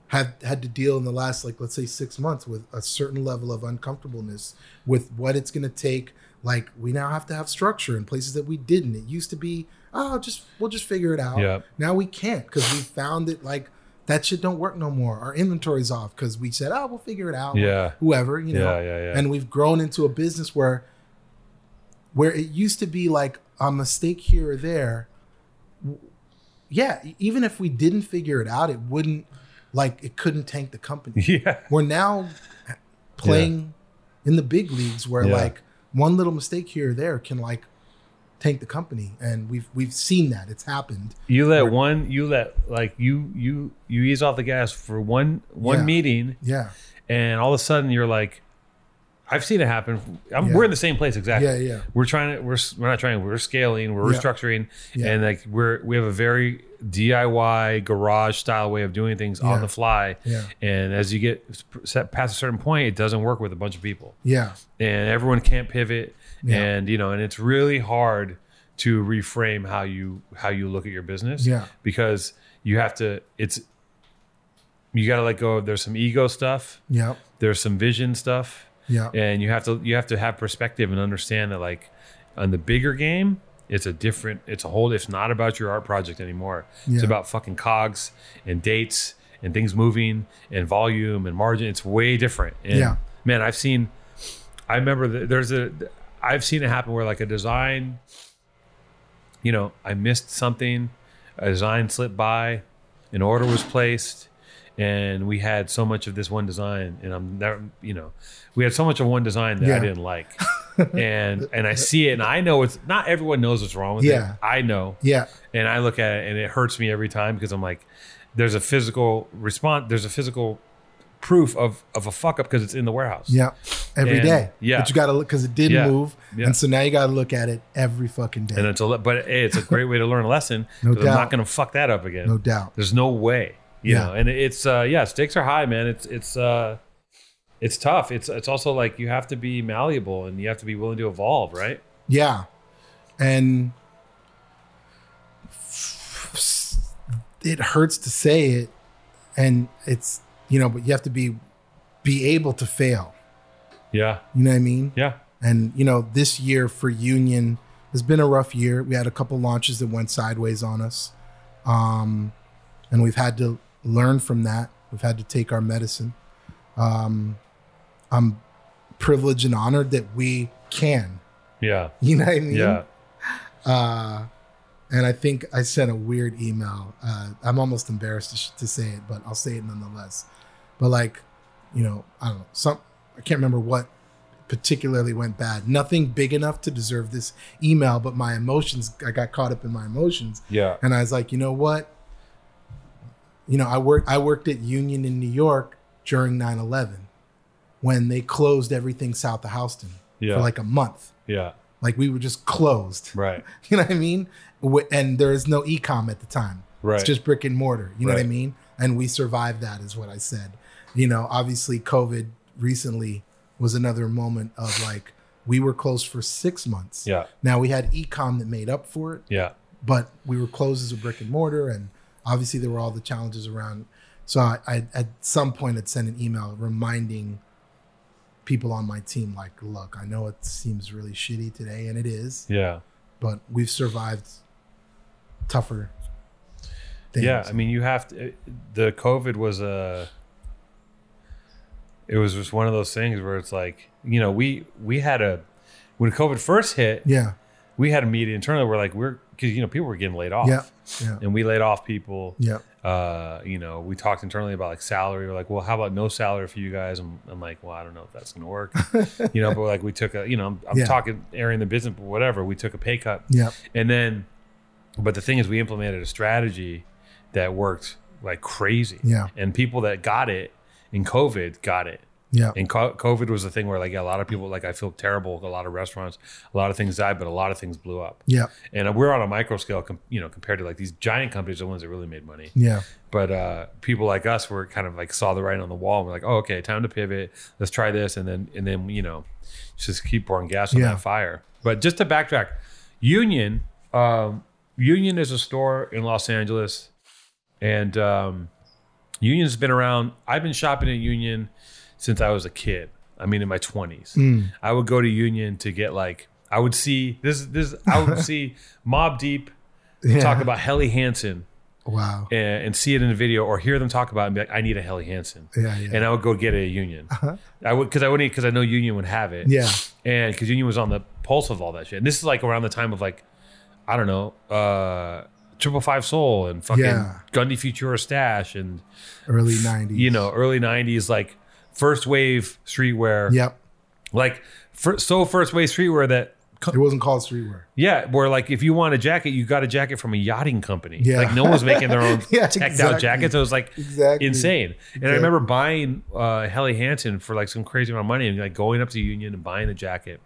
had had to deal in the last like let's say six months with a certain level of uncomfortableness with what it's going to take. Like we now have to have structure in places that we didn't. It used to be, oh, just we'll just figure it out. Yeah. Now we can't because we found that like that shit don't work no more. Our inventory's off because we said, oh, we'll figure it out. Yeah. Whoever, you know. Yeah, yeah, yeah. And we've grown into a business where where it used to be like a mistake here or there. Yeah, even if we didn't figure it out, it wouldn't like it couldn't tank the company. yeah, We're now eh, playing in the big leagues where Yeah. like one little mistake here or there can like tank the company and we've we've seen that. It's happened. You let one, you let like you you you ease off the gas for one one Yeah. meeting, yeah. and all of a sudden you're like, I've seen it happen. I'm, Yeah. We're in the same place exactly. Yeah, yeah. We're trying to. We're we're not trying. We're scaling. We're Yeah. restructuring, Yeah. and like we're we have a very DIY garage style way of doing things on the fly. Yeah. And as you get set past a certain point, it doesn't work with a bunch of people, yeah and everyone can't pivot. And you know, and it's really hard to reframe how you how you look at your business. Yeah. Because you have to. It's you got to let go of. There's some ego stuff. yeah There's some vision stuff yeah. And you have to you have to have perspective and understand that like on the bigger game it's a different it's a whole it's not about your art project anymore. It's about fucking cogs and dates and things moving and volume and margin. It's way different. And Yeah. man i've seen i remember that there's a i've seen it happen where like a design you know i missed something a design slipped by an order was placed and we had so much of this one design and i'm never you know we had so much of one design that i didn't like. And and i see it and i know it's not everyone knows what's wrong with Yeah. it i know. Yeah. And i look at it and it hurts me every time because i'm like there's a physical response there's a physical proof of of a fuck up because it's in the warehouse. Yeah. Every And- day. yeah. but you gotta look because it didn't Yeah. move Yeah. and so now you gotta look at it every fucking day. And it's a but hey, it's a great way to learn a lesson No 'cause i'm not going to fuck that up again. No doubt. There's no way, you Yeah. know. And it's uh yeah, stakes are high, man. It's it's uh it's tough. It's it's also like you have to be malleable and you have to be willing to evolve, right? Yeah. And it hurts to say it and it's you know, but you have to be be able to fail. Yeah. You know what I mean? Yeah. And you know, this year for Union has been a rough year. We had a couple launches that went sideways on us, um, and we've had to learn from that. We've had to take our medicine. Um, I'm privileged and honored that we can. Yeah. You know what I mean? Yeah. Uh, and I think I sent a weird email. Uh, I'm almost embarrassed to, sh- to say it, but I'll say it nonetheless. But like, you know, I don't know. Some I can't remember what particularly went bad. Nothing big enough to deserve this email, but my emotions. I got caught up in my emotions, Yeah. and I was like, you know what? You know, I worked. I worked at Union in New York during 9/11 when they closed everything south of Houston Yeah. for like a month. Yeah. Like we were just closed. Right. You know what I mean? And there is no e-com at the time. Right. It's just brick and mortar. You know what I mean? And we survived that, is what I said. You know, obviously, COVID recently was another moment of like we were closed for six months. Yeah. Now we had e-com that made up for it, Yeah. but we were closed as a brick and mortar, and obviously there were all the challenges around. So I, I at some point had sent an email reminding people on my team, like, look, I know it seems really shitty today, and it is Yeah. but we've survived tougher things. Yeah, I mean, you have to. The COVID was a. It was just one of those things where it's like you know we we had a when COVID first hit yeah, we had a meeting internally where like we're because you know people were getting laid off yeah, yeah, and we laid off people yeah, uh you know we talked internally about like salary we're like well how about no salary for you guys I'm, I'm like well I don't know if that's gonna work you know but like we took a you know I'm, I'm Yeah. talking airing the business but whatever we took a pay cut yeah, and then, but the thing is, we implemented a strategy that worked like crazy. Yeah. And people that got it in COVID got it. Yeah, And COVID was the thing where like a lot of people like I feel terrible. A lot of restaurants, a lot of things died, but a lot of things blew up. yeah, And we're on a micro scale, you know, compared to like these giant companies, the ones that really made money. yeah, But uh, people like us were kind of like saw the writing on the wall. And we're like, oh, okay, time to pivot. Let's try this, and then and then you know, just keep pouring gas on Yeah. that fire. But just to backtrack, Union, um, Union is a store in Los Angeles, and um, Union's been around. I've been shopping at Union since I was a kid. I mean, in my twenties, Mm. I would go to Union to get like I would see this. This I would see Mobb Deep yeah. talk about Helly Hansen wow, and, and see it in a video or hear them talk about it and be like, I need a Helly Hansen. yeah, yeah, And I would go get at Union. I would because I wouldn't because I know Union would have it. yeah, And because Union was on the pulse of all that shit. And this is like around the time of like, I don't know, uh Triple Five Soul and fucking Yeah. Gundy Futura Stash and early '90s. you know early '90s like first wave streetwear. yep. Like fir- so first wave streetwear that It wasn't called streetwear. yeah, where like if you want a jacket, you got a jacket from a yachting company. Yeah. Like no one was making their own Yeah, teched exactly. out jackets. It was like Exactly. insane. And I remember buying uh, Helly Hansen for like some crazy amount of money and like going up to Union and buying the jacket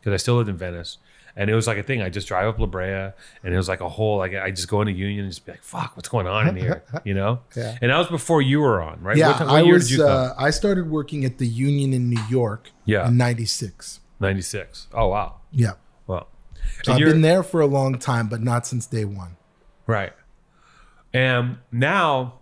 because I still lived in Venice. And it was like a thing. I just drive up La Brea and it was like a whole like I just go into Union and just be like, fuck, what's going on in here? You know? Yeah. And that was before you were on, right? Yeah, what, ti- what I was. did you come? Uh, I started working at the Union in New York. Yeah. in '96. 96. Oh wow. Yeah, Well. So I've been there for a long time, but not since day one. Right. And now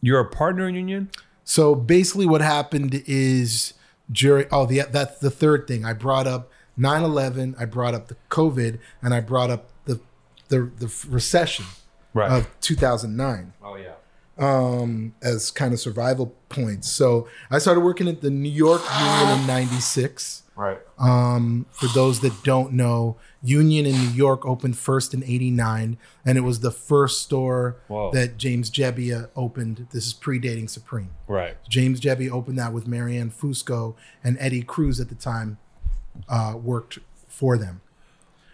you're a partner in Union? So basically, what happened is during oh the that's the third thing I brought up 9/11, I brought up the COVID, and I brought up the the the recession Right. of 2009 oh yeah. um, as kind of survival points. So I started working at the New York Union in '96. Right. Um, for those that don't know, Union in New York opened first in '89, and it was the first store Whoa. that James Jebbia opened. This is predating Supreme. Right. James Jebbia opened that with Marianne Fusco and Eddie Cruz at the time uh, worked for them.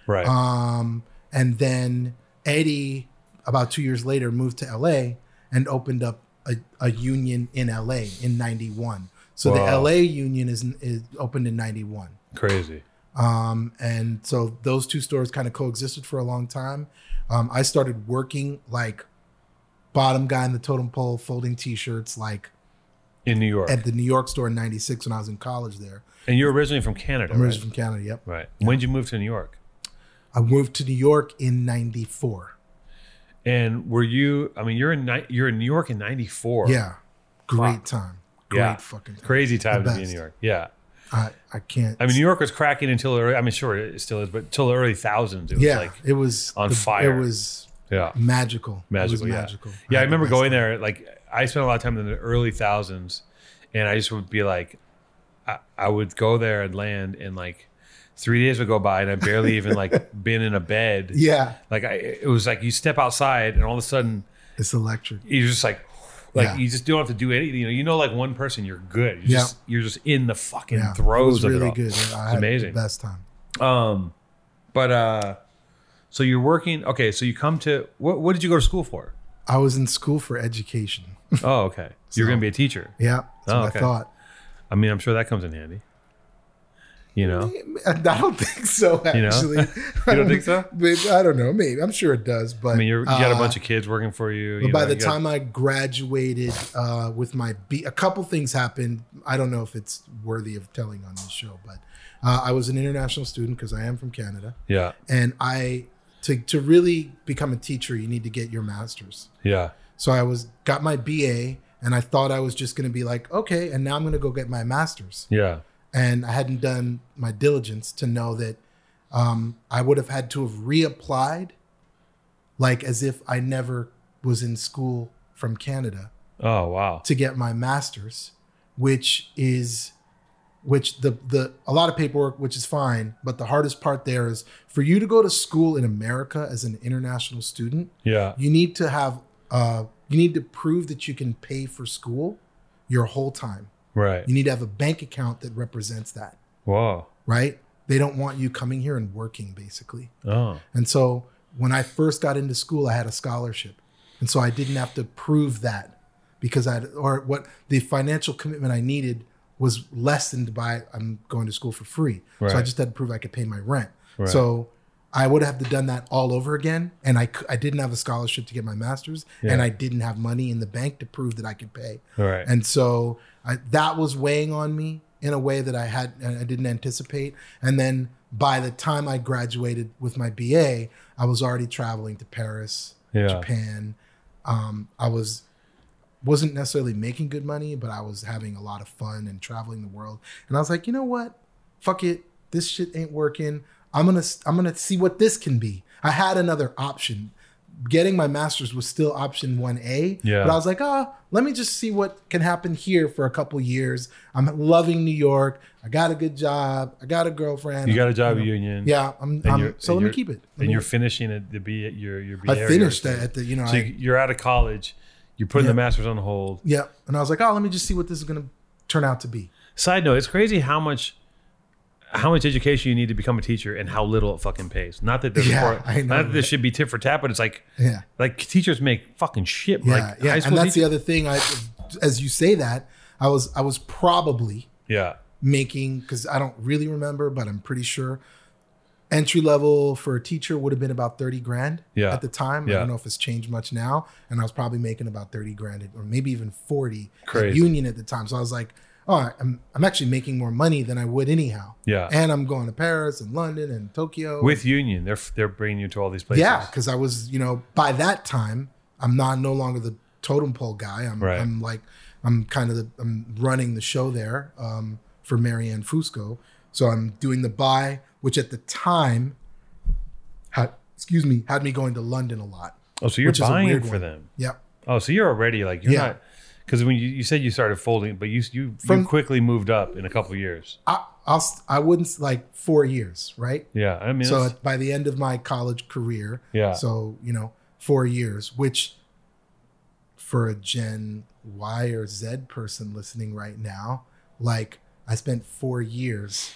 Right. Um, and then Eddie, about two years later, moved to LA and opened up a, a union in LA in '91. So the LA union is, is opened in '91. Crazy. Um, and so those two stores kind of coexisted for a long time. Um, I started working like bottom guy in the totem pole, folding T-shirts, like In New York. at the New York store in '96 when I was in college there. And you're originally from Canada, I'm right? originally from Canada. Yep. Right. When did you move to New York? I moved to New York in '94. And were you? I mean, you're in you're in New York in '94. Yeah, great Fuck. time. Great Yeah. fucking time. Crazy time to be in. New York. Yeah. I, I can't. I mean, New York was cracking until early, I mean, sure, it still is, but until the early thousands, it was yeah, like, it was on the- fire. It was yeah, magical. magical. it was yeah. magical. Yeah, I the remember going time. there. Like, I spent a lot of time in the early thousands, and I just would be like, I, I would go there and land, and like three days would go by, and I barely even like been in a bed. Yeah, Like, I, it was like you step outside, and all of a sudden, it's electric. you're just like, like Yeah. you just don't have to do anything. You know, you know, like one person, you're good. You're Yeah. just you're just in the fucking Yeah, throes really of it all. good. I had amazing. The best time. Um, but uh, so you're working. Okay, so you come to what? What did you go to school for? I was in school for education. Oh, okay. You're gonna be a teacher. yeah, that's Oh, what okay. I thought. I mean, I'm sure that comes in handy. You know, I don't think so. You know? Actually, You don't think so? I don't know. Maybe I'm sure it does. But I mean, you're, you got a uh, bunch of kids working for you. But you by know, the you got- time I graduated uh, with my B, a couple things happened. I don't know if it's worthy of telling on this show, but uh, I was an international student because I am from Canada, yeah, and I to to really become a teacher, you need to get your master's. yeah, So I was got my BA, and I thought I was just going to be like, okay, and now I'm going to go get my master's. Yeah, and I hadn't done my diligence to know that um, I would have had to have reapplied, like as if I never was in school from Canada oh wow, to get my master's, which is which the the a lot of paperwork, which is fine, but the hardest part there is for you to go to school in America as an international student, yeah, you need to have uh, you need to prove that you can pay for school your whole time. right. You need to have a bank account that represents that Whoa, right? They don't want you coming here and working basically. oh, And so when I first got into school, I had a scholarship. And so I didn't have to prove that because I or what the financial commitment I needed was lessened by I'm going to school for free. Right. So I just had to prove I could pay my rent. Right. So I would have done that all over again. And I, I didn't have a scholarship to get my master's and I didn't have money in the bank to prove that I could pay. right, And so I, that was weighing on me in a way that I had I didn't anticipate. And then by the time I graduated with my BA, I was already traveling to Paris, Yeah. Japan. Um, I was wasn't necessarily making good money, but I was having a lot of fun and traveling the world. And I was like, you know what? Fuck it. This shit ain't working. I'm gonna I'm gonna see what this can be. I had another option. Getting my master's was still option one A. Yeah. But I was like, ah, let me just see what can happen here for a couple years. I'm loving New York. I got a good job. I got a girlfriend. you got a job at Union. Yeah. I'm, I'm so let me keep it. Let and you're finishing it to be at your your. I finished that at the you know So I, you- you're out of college. You're putting Yeah. the masters on hold. yeah, and I was like, oh, let me just see what this is gonna turn out to be. Side note: It's crazy how much, how much education you need to become a teacher, and how little it fucking pays. Not that there's Yeah, more- I know, not that this should be tit for tat, but it's like Yeah. like teachers make fucking shit. Yeah, like yeah, and that's teachers- the other thing. I, as you say that, I was I was probably yeah, making because I don't really remember, but I'm pretty sure entry level for a teacher would have been about thirty grand Yeah. at the time. I don't know if it's changed much now, and I was probably making about thirty grand or maybe even forty at Crazy. Union at the time. So I was like, oh, I'm I'm actually making more money than I would anyhow. yeah. And I'm going to Paris and London and Tokyo. With Union, they're they're bringing you to all these places. Yeah, because I was, you know, by that time, I'm not no longer the totem pole guy. I'm, Right. I'm like, I'm kind of the, I'm running the show there um, for Marianne Fusco. So I'm doing the buy, which at the time had, excuse me, had me going to London a lot. Oh, so you're which is a buying for one. them. Yep. Oh, so you're already like you're Yeah. not because when you, you said you started folding, but you you, you quickly moved up in a couple of years. I, I'll, I wouldn't like four years, right? Yeah, I mean, so by the end of my college career, Yeah. So you know, four years, which for a Gen Y or Z person listening right now, like I spent four years,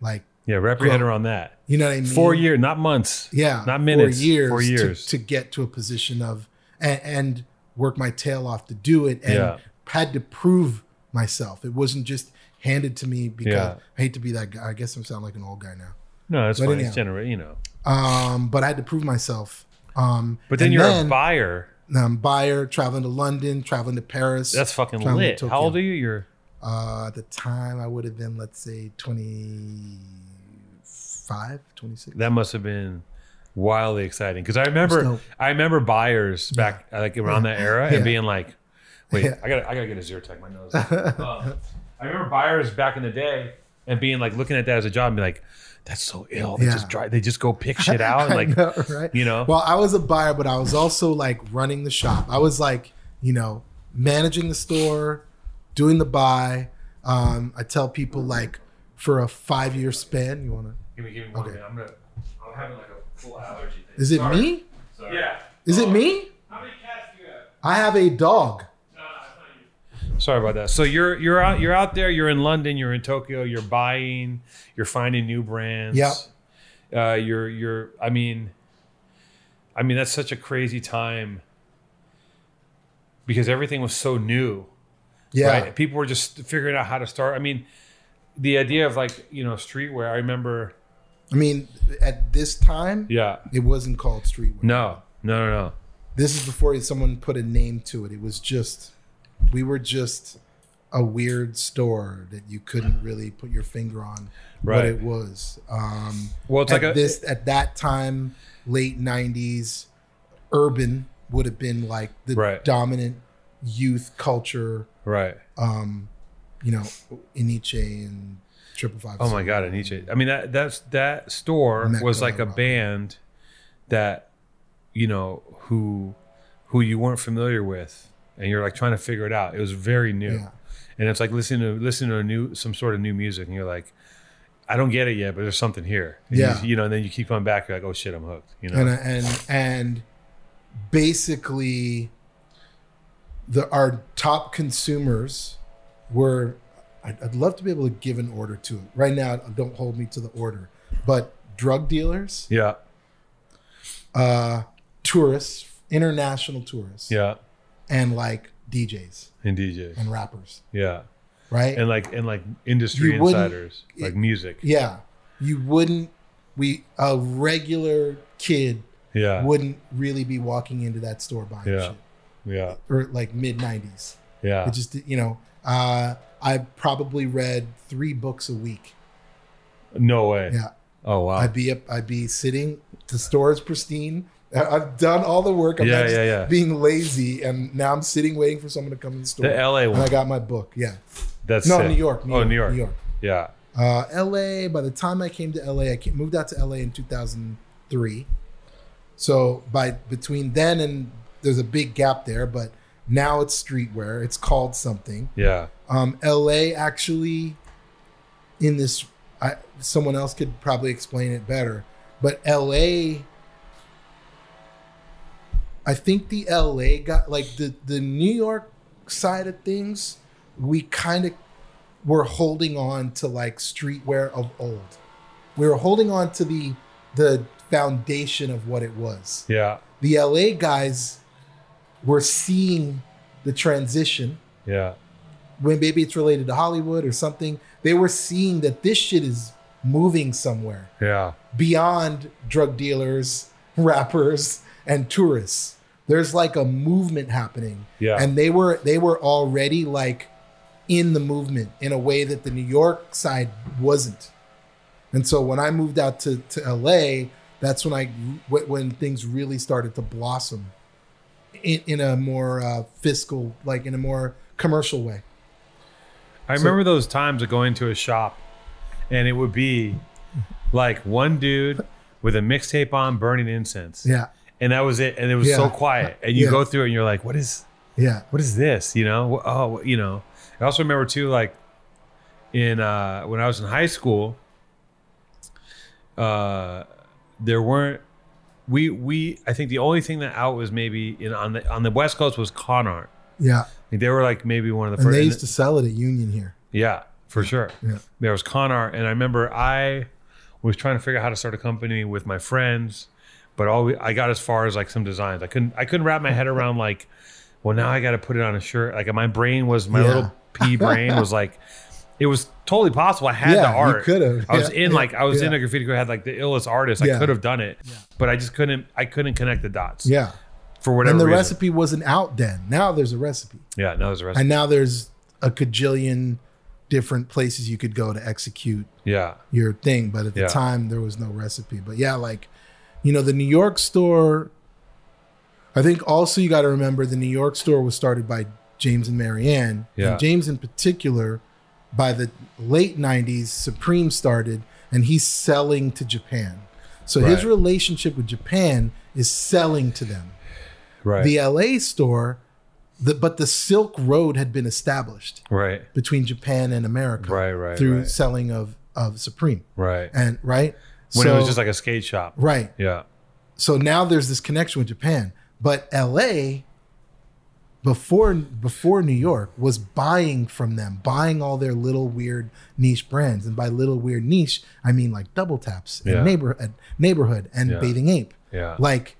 like yeah, wrap your head around that. you know what I mean? Four years, not months. yeah, not minutes, Four years, four to- years. To, get to a position of and, and work my tail off to do it, and Yeah. had to prove myself. It wasn't just handed to me because Yeah. I hate to be that guy. I guess I'm sounding like an old guy now. No, that's But fine. anyhow. It's generate, you know. Um, but I had to prove myself. Um, But then you're a buyer. um, buyer, traveling to London, traveling to Paris. That's fucking traveling to lit. How old are you? You're Uh, at the time, I would have been, let's say, 25, 26. that must have been wildly exciting because I remember. I remember buyers back like around that era Yeah. and being like, wait, Yeah. I gotta I gotta get a zero tech my nose. Uh, I remember buyers back in the day and being like looking at that as a job and be like, "That's so ill." They Yeah. just drive. They just go pick shit out and like, know, right? you know. Well, I was a buyer, but I was also like running the shop. I was like, you know, managing the store, doing the buy. Um, I tell people like for a five year span, you want to. give me, give me one Okay. minute. I'm gonna. I'm having like a full allergy thing. Is it Sorry. me? Sorry. Yeah. Is it me? How many cats do you have? I have a dog. Sorry about that. So you're you're out you're out there. You're in London. You're in Tokyo. You're buying. You're finding new brands. Yep. Uh, you're you're. I mean. I mean that's such a crazy time. Because everything was so new, Yeah. right? People were just figuring out how to start. I mean, the idea of like you know streetwear. I remember. I mean, at this time, Yeah. it wasn't called streetwear. No. No. No. No. This is before someone put a name to it. It was just, we were just a weird store that you couldn't really put your finger on what it was. Um, Well, it's at like a this at that time, late '90s, urban would have been like the Right. dominant youth culture. right. Um, you know, Iniche and Triple Five. Oh my god, I need Aniche. I mean that that's that store Mecca was like a rock. band that you know who who you weren't familiar with and you're like trying to figure it out. It was very new. Yeah. And it's like listening to listening to a new some sort of new music and you're like I don't get it yet, but there's something here. And Yeah. You, you know, and then you keep coming back you're like, "Oh shit, I'm hooked." You know. and and and basically the our top consumers were I'd, I'd love to be able to give an order to it right now don't hold me to the order but drug dealers yeah. uh tourists international tourists Yeah. and like djs And DJs and rappers Yeah. right And like and like industry You insiders, like music. yeah you wouldn't we a regular kid Yeah. wouldn't really be walking into that store buying Yeah. shit Yeah. or like mid 90s Yeah. It just you know, uh, I probably read three books a week. No way. Yeah, Oh wow. I'd be up. I'd be sitting. The store is pristine. I've done all the work. I'm Yeah, not just yeah, yeah. being lazy, and now I'm sitting waiting for someone to come in the store. the LA and I got my book. Yeah, That's no, sick. New York. New oh, York, New York. New York. Yeah. Uh, L.A. By the time I came to L.A., I came, moved out to L.A. in 2003. So by between then and there's a big gap there, but now it's streetwear. It's called something. Yeah. Um, LA actually, in this, I, someone else could probably explain it better. But LA, I think the LA got like the the New York side of things. We kind of were holding on to like streetwear of old. We were holding on to the the foundation of what it was. Yeah. The LA guys were seeing the transition Yeah. when maybe it's related to Hollywood or something, they were seeing that this shit is moving somewhere Yeah. beyond drug dealers, rappers, and tourists. There's like a movement happening. Yeah. And they were they were already like in the movement in a way that the New York side wasn't. And so when I moved out to, to LA, that's when I wh- when things really started to blossom in, in a more uh, fiscal, like in a more commercial way. I So- remember those times of going to a shop and it would be like one dude with a mixtape on burning incense. Yeah. And that was it. And it was so quiet. And you Yeah. go through it and you're like, what is Yeah. what is this? You know? Oh, you know. I also remember too, like in uh when I was in high school, uh there weren't we we I think the only thing that out was maybe in on the on the West Coast was con art. Yeah. I think they were like maybe one of the And first they used to sell it at Union here. yeah, for sure. Yeah. There was con art, and I remember I was trying to figure out how to start a company with my friends, but all we, I got as far as like some designs. I couldn't I couldn't wrap my head around like, well, now I got to put it on a shirt. Like my brain was my Yeah. little pea brain was like, it was totally possible. I had Yeah, the you art. could've. I was Yeah, in yeah, like I was in a graffiti crew. I had like the illest artist. I Yeah. could have done it, but I just couldn't. I couldn't connect the dots. Yeah. for whatever And the reason. recipe wasn't out then. Now there's a recipe. Yeah, no, there's a recipe. And now there's a cajillion different places you could go to execute yeah, your thing. But at the Yeah. time, there was no recipe. But yeah, like, you know, the New York store, I think also you got to remember the New York store was started by James and Marianne. Yeah. And James in particular by the late 90s, Supreme started and he's selling to Japan. So his relationship with Japan is selling to them. Right. The LA store, the, but the Silk Road had been established right. between Japan and America Right, right, through right. selling of, of Supreme. Right. And right? when it was just like a skate shop. right. Yeah. so now there's this connection with Japan. But LA before before New York was buying from them, buying all their little weird niche brands. And by little weird niche, I mean like WTAPS Yeah. and neighborhood neighborhood and Yeah. bathing ape. Yeah. Like,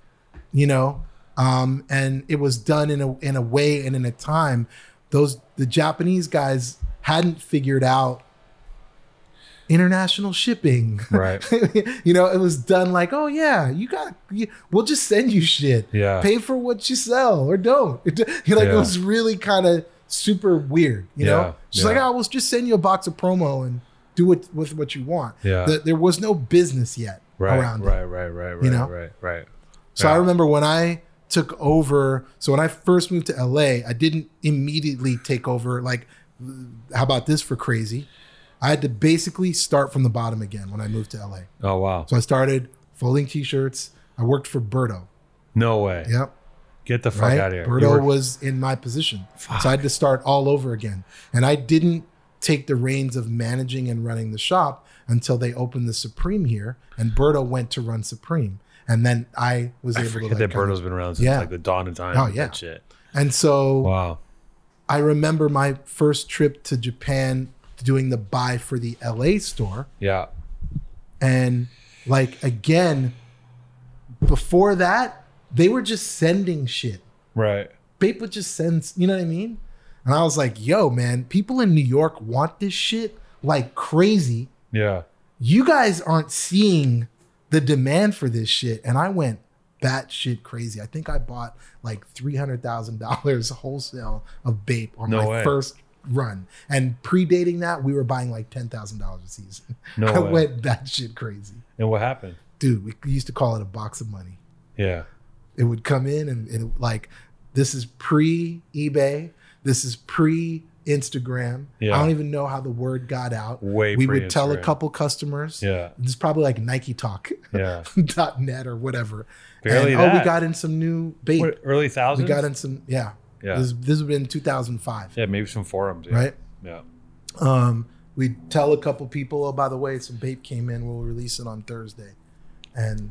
you know, um, and it was done in a in a way and in a time those the Japanese guys hadn't figured out international shipping. Right. you know, it was done like, oh yeah, you got, you, we'll just send you shit. Yeah. Pay for what you sell or don't. It, you know, like Yeah. it was really kind of super weird. You Yeah, know, just like, yeah. oh, we'll just send you a box of promo and do it with what you want. Yeah. The- there was no business yet Right. around it. Right. Right. Right. Right. You know? Right. Right. So I remember when I took over. So when I first moved to LA, I didn't immediately take over. Like, how about this for crazy? I had to basically start from the bottom again when I moved to LA. Oh wow. So I started folding t-shirts. I worked for Berto. No way. Yep. Get the fuck Right. out of here. Berto were- was in my position. So I had to start all over again. And I didn't take the reins of managing and running the shop until they opened the Supreme here. And Berto went to run Supreme. And then I was I able to forget like, that kinda- Berto's been around since Yeah. like the dawn of time. Oh, yeah. And so Wow. I remember my first trip to Japan doing the buy for the LA store. Yeah. And like again, before that, they were just sending shit. Right. Bape would just send, you know what I mean? And I was like, yo, man, people in New York want this shit like crazy. Yeah. You guys aren't seeing the demand for this shit. And I went batshit crazy. I think I bought like $300,000 wholesale of Bape on No my way. first run. And predating that, we were buying like $10,000 a season. No I way. went batshit crazy. And what happened? Dude, we used to call it a box of money Yeah. it would come in and, and it, like this is pre eBay, this is pre Instagram. Yeah. I don't even know how the word got out. Way we would tell a couple customers. Yeah. Is probably like Nike Talk Yeah. dot net or whatever. Barely and, Oh, we got in some new Bape. What, early we got in some yeah. Yeah. This this would have been 2005, Yeah. Maybe some forums. Yeah. right? Yeah. Um, we tell a couple people, oh, by the way, some Bape came in. We'll release it on Thursday, and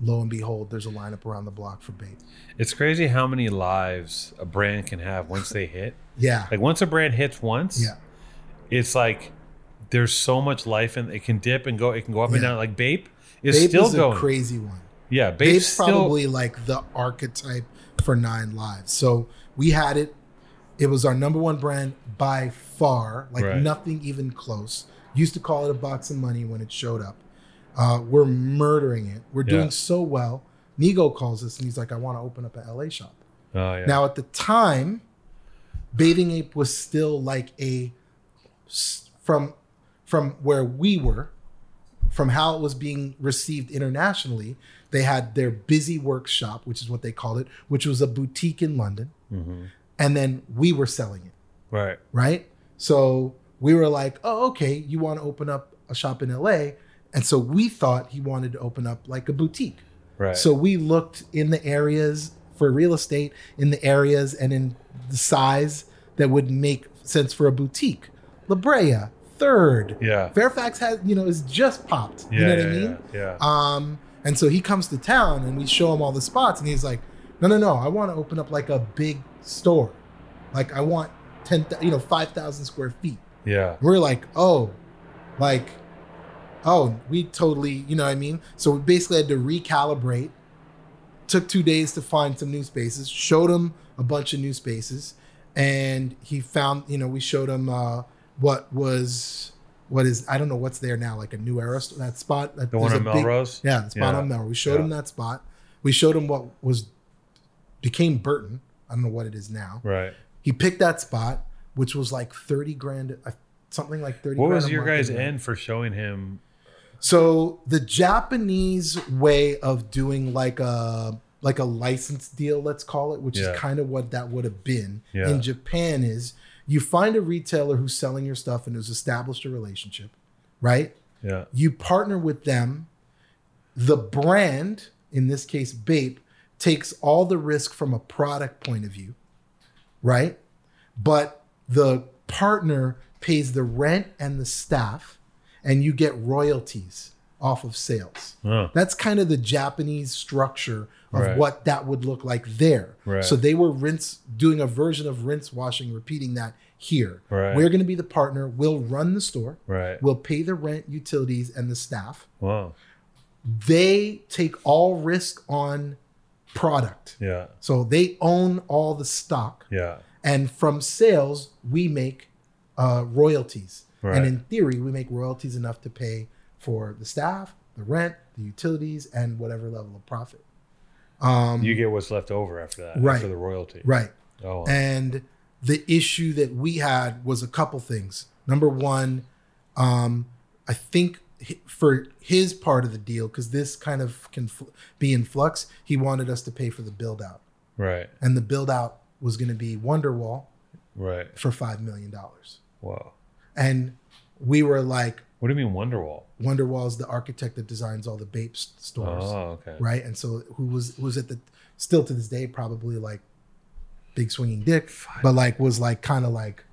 lo and behold, there's a lineup around the block for Bape. It's crazy how many lives a brand can have once they hit. Yeah, Like once a brand hits once, yeah. it's like there's so much life and it can dip and go. It can go up and down. Like Bape is Bape still is going. a crazy one. yeah, Bape's Bape's still. probably like the archetype for Nine Lives. So we had it. It was our number one brand by far, like Right. nothing even close. Used to call it a box of money when it showed up. Uh, we're murdering it. We're doing Yeah. so well. Nigo calls us and he's like, I want to open up an LA shop. oh yeah. Now, at the time, Bathing Ape was still like a from from where we were, from how it was being received internationally. They had their Busy Work Shop, which is what they called it, which was a boutique in London, Mhm. and then we were selling it, Right. right? So we were like, "Oh, okay, you want to open up a shop in LA?" And so we thought he wanted to open up like a boutique. Right. So we looked in the areas for real estate in the areas and in the size that would make sense for a boutique. La Brea, third. yeah. Fairfax has, you know, is just popped. Yeah. you know yeah, what I mean? Yeah. yeah. Um, and so he comes to town and we show him all the spots and he's like, no, no, no, I want to open up like a big store. Like I want 10, you know, 5,000 square feet. yeah. We're like, oh, like, oh, we totally, you know what I mean? So we basically had to recalibrate. Took two days to find some new spaces. Showed him a bunch of new spaces, and he found, you know, we showed him uh, what was, what is, I don't know what's there now, like a new era that spot. That The one on a big- Melrose. yeah, the spot Yeah. on Melrose. We showed him that spot. We showed him what was became Burton. I don't know what it is now. Right. He picked that spot, which was like 30 grand, uh, something like 30 What was your guys' end for showing him? So the Japanese way of doing like a like a license deal, let's call it, which Yeah. is kind of what that would have been Yeah. in Japan is you find a retailer who's selling your stuff and who's established a relationship, right? Yeah. You partner with them. The brand, in this case, Bape, takes all the risk from a product point of view, right? But the partner pays the rent and the staff, and you get royalties off of sales. Oh. That's kind of the Japanese structure of Right. what that would look like there. Right. So they were rinse doing a version of rinse washing, repeating that here. Right. We're going to be the partner. We'll run the store. We'll pay the rent, utilities, and the staff. Wow. They take all risk on product. Yeah. So they own all the stock. Yeah. And from sales, we make uh, royalties. Right. And in theory, we make royalties enough to pay for the staff, the rent, the utilities, and whatever level of profit. Um, You get what's left over after that. Right. After the royalty. right. Oh. And the issue that we had was a couple things. Number one, um, I think hi- for his part of the deal, because this kind of can be in flux, he wanted us to pay for the build out. right. And the build out was going to be Wonderwall Right. for $5 million. Wow. And we were like, What do you mean Wonderwall? Wonderwall is the architect that designs all the Bape stores. Oh, okay. right? And so who was who was at the still to this day probably like big swinging dick, but like was like kind of like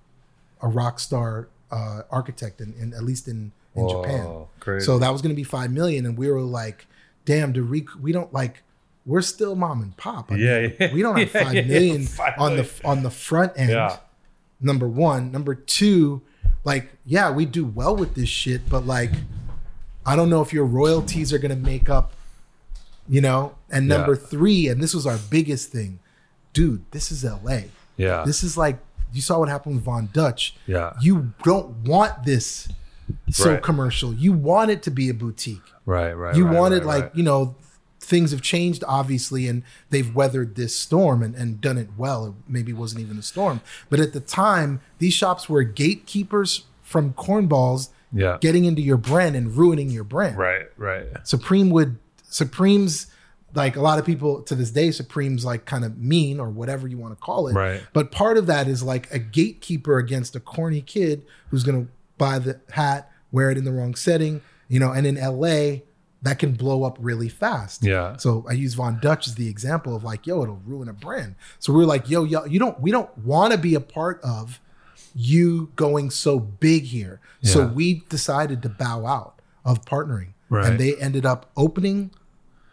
a rock star uh, architect in, in at least in in Whoa, Japan. Crazy. So that was going to be five million, and we were like, damn, do we we don't like. We're still mom and pop. I mean, Yeah, yeah. we don't have Yeah, five yeah, million five on million. the on the front end. Number one, number two, like yeah, we do well with this shit, but like, I don't know if your royalties are gonna make up, you know. And number three, and this was our biggest thing, dude. This is L.A. yeah. This is like you saw what happened with Von Dutch. yeah. You don't want this so Right. commercial. You want it to be a boutique. right. Right. You right, wanted right, like you know things have changed obviously and they've weathered this storm and, and done it well it maybe wasn't even a storm but at the time these shops were gatekeepers from cornballs Yeah. getting into your brand and ruining your brand right. Right. supreme would supreme's like a lot of people to this day supreme's like kind of mean or whatever you want to call it Right. but part of that is like a gatekeeper against a corny kid who's going to buy the hat wear it in the wrong setting you know and in la that can blow up really fast Yeah. so i use von dutch as the example of like yo it'll ruin a brand so we're like yo yo you don't we don't want to be a part of you going so big here Yeah. so we decided to bow out of partnering Right. and they ended up opening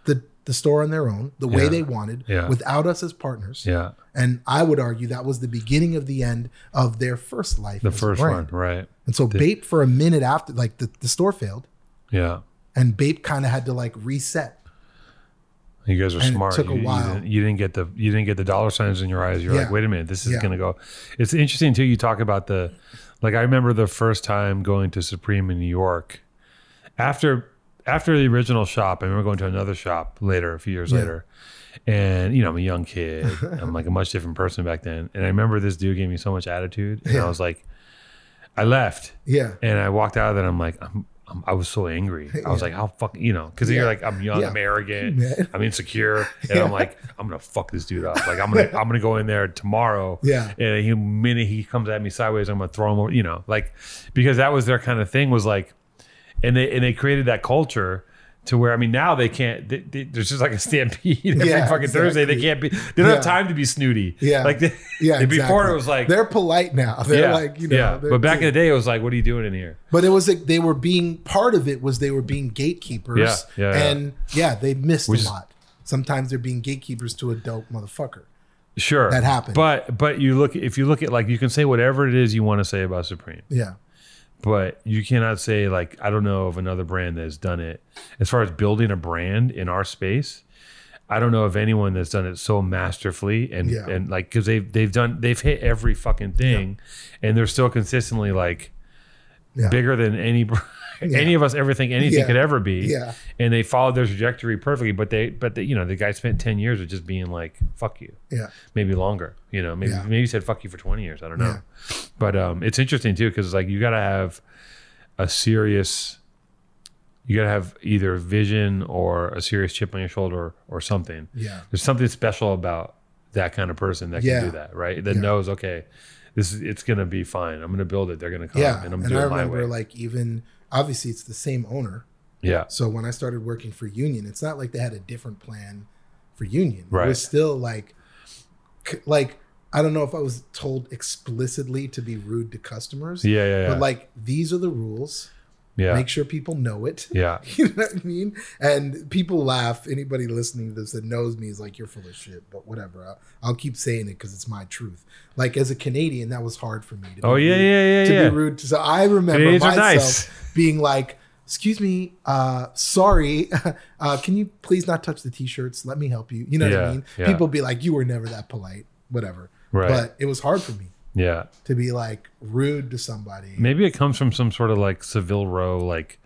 the the store on their own the way Yeah. they wanted Yeah. without us as partners Yeah. and I would argue that was the beginning of the end of their first life. The first one. Right. And so Bape for a minute after, like the, the store failed, Yeah. and Bape kind of had to like reset. You guys are And it smart. took a you, you while. didn't, you didn't get the you didn't get the dollar signs in your eyes. You're like, wait a minute, this is Yeah. gonna go. It's interesting too. You talk about the, like I remember the first time going to Supreme in New York, after after the original shop. I remember going to another shop later, a few years Yeah. later, and you know I'm a young kid. I'm like a much different person back then, and I remember this dude gave me so much attitude, and I was like, I left. Yeah. And I walked out of there. I'm like, I'm, I'm, I was so angry. I was Yeah. like, how fuck, you know, because Yeah. you're like, I'm young, Yeah. I'm arrogant, Man. I'm insecure, and I'm like, I'm gonna fuck this dude up. Like I'm gonna, I'm gonna go in there tomorrow. Yeah. And the minute he comes at me sideways, I'm gonna throw him over. You know, like because that was their kind of thing. Was like, and they and they created that culture. To where I mean, now they can't. They, they, there's just like a stampede every Yeah, fucking Thursday. They can't be. They don't Yeah. have time to be snooty. Yeah. like they, Yeah. Before exactly. it was like, they're polite now. They're yeah, like, you know, yeah. But back in the day, it was like, what are you doing in here? But it was like they were being part of it was they were being gatekeepers. Yeah, yeah, yeah. and yeah, they missed Which a lot. Sometimes they're being gatekeepers to a dope motherfucker. Sure, That happened. But but you look if you look at like you can say whatever it is you want to say about Supreme, Yeah. But you cannot say like I don't know of another brand that has done it as far as building a brand in our space. I don't know of anyone that's done it so masterfully and Yeah. and like because they've they've done they've hit every fucking thing, and they're still consistently like Yeah. bigger than any any of us ever think anything Yeah. could ever be. Yeah. and they followed their trajectory perfectly. But they but they, you know the guy spent ten years of just being like fuck you Yeah. maybe longer. You know, maybe Yeah. maybe he said fuck you for twenty years. I don't know. But um, it's interesting too because it's like you got to have a serious. You got to have either vision or a serious chip on your shoulder or something. Yeah. There's something special about that kind of person that can do that, right? That knows okay, this is it's gonna be fine. I'm gonna build it. They're gonna come, yeah. and I'm And doing I it my remember way. like even obviously it's the same owner. yeah, So when I started working for Union, it's not like they had a different plan for Union. It Right. was still like, like I don't know if I was told explicitly to be rude to customers. yeah, yeah, yeah. But like these are the rules. yeah, Make sure people know it. yeah, You know what I mean? And people laugh. Anybody listening to this that knows me is like, "You're full of shit." But whatever. I'll, I'll keep saying it because it's my truth. Like as a Canadian, that was hard for me. To Oh be yeah, rude- yeah, yeah, to yeah. be rude. To, so I remember Canadians myself. Being like, "Excuse me, uh, sorry, uh, can you please not touch the t-shirts? Let me help you." You know what I mean? yeah. People be like, "You were never that polite." Whatever. Right. But it was hard for me Yeah, to be like rude to somebody. maybe it comes from some sort of like Savile Row, like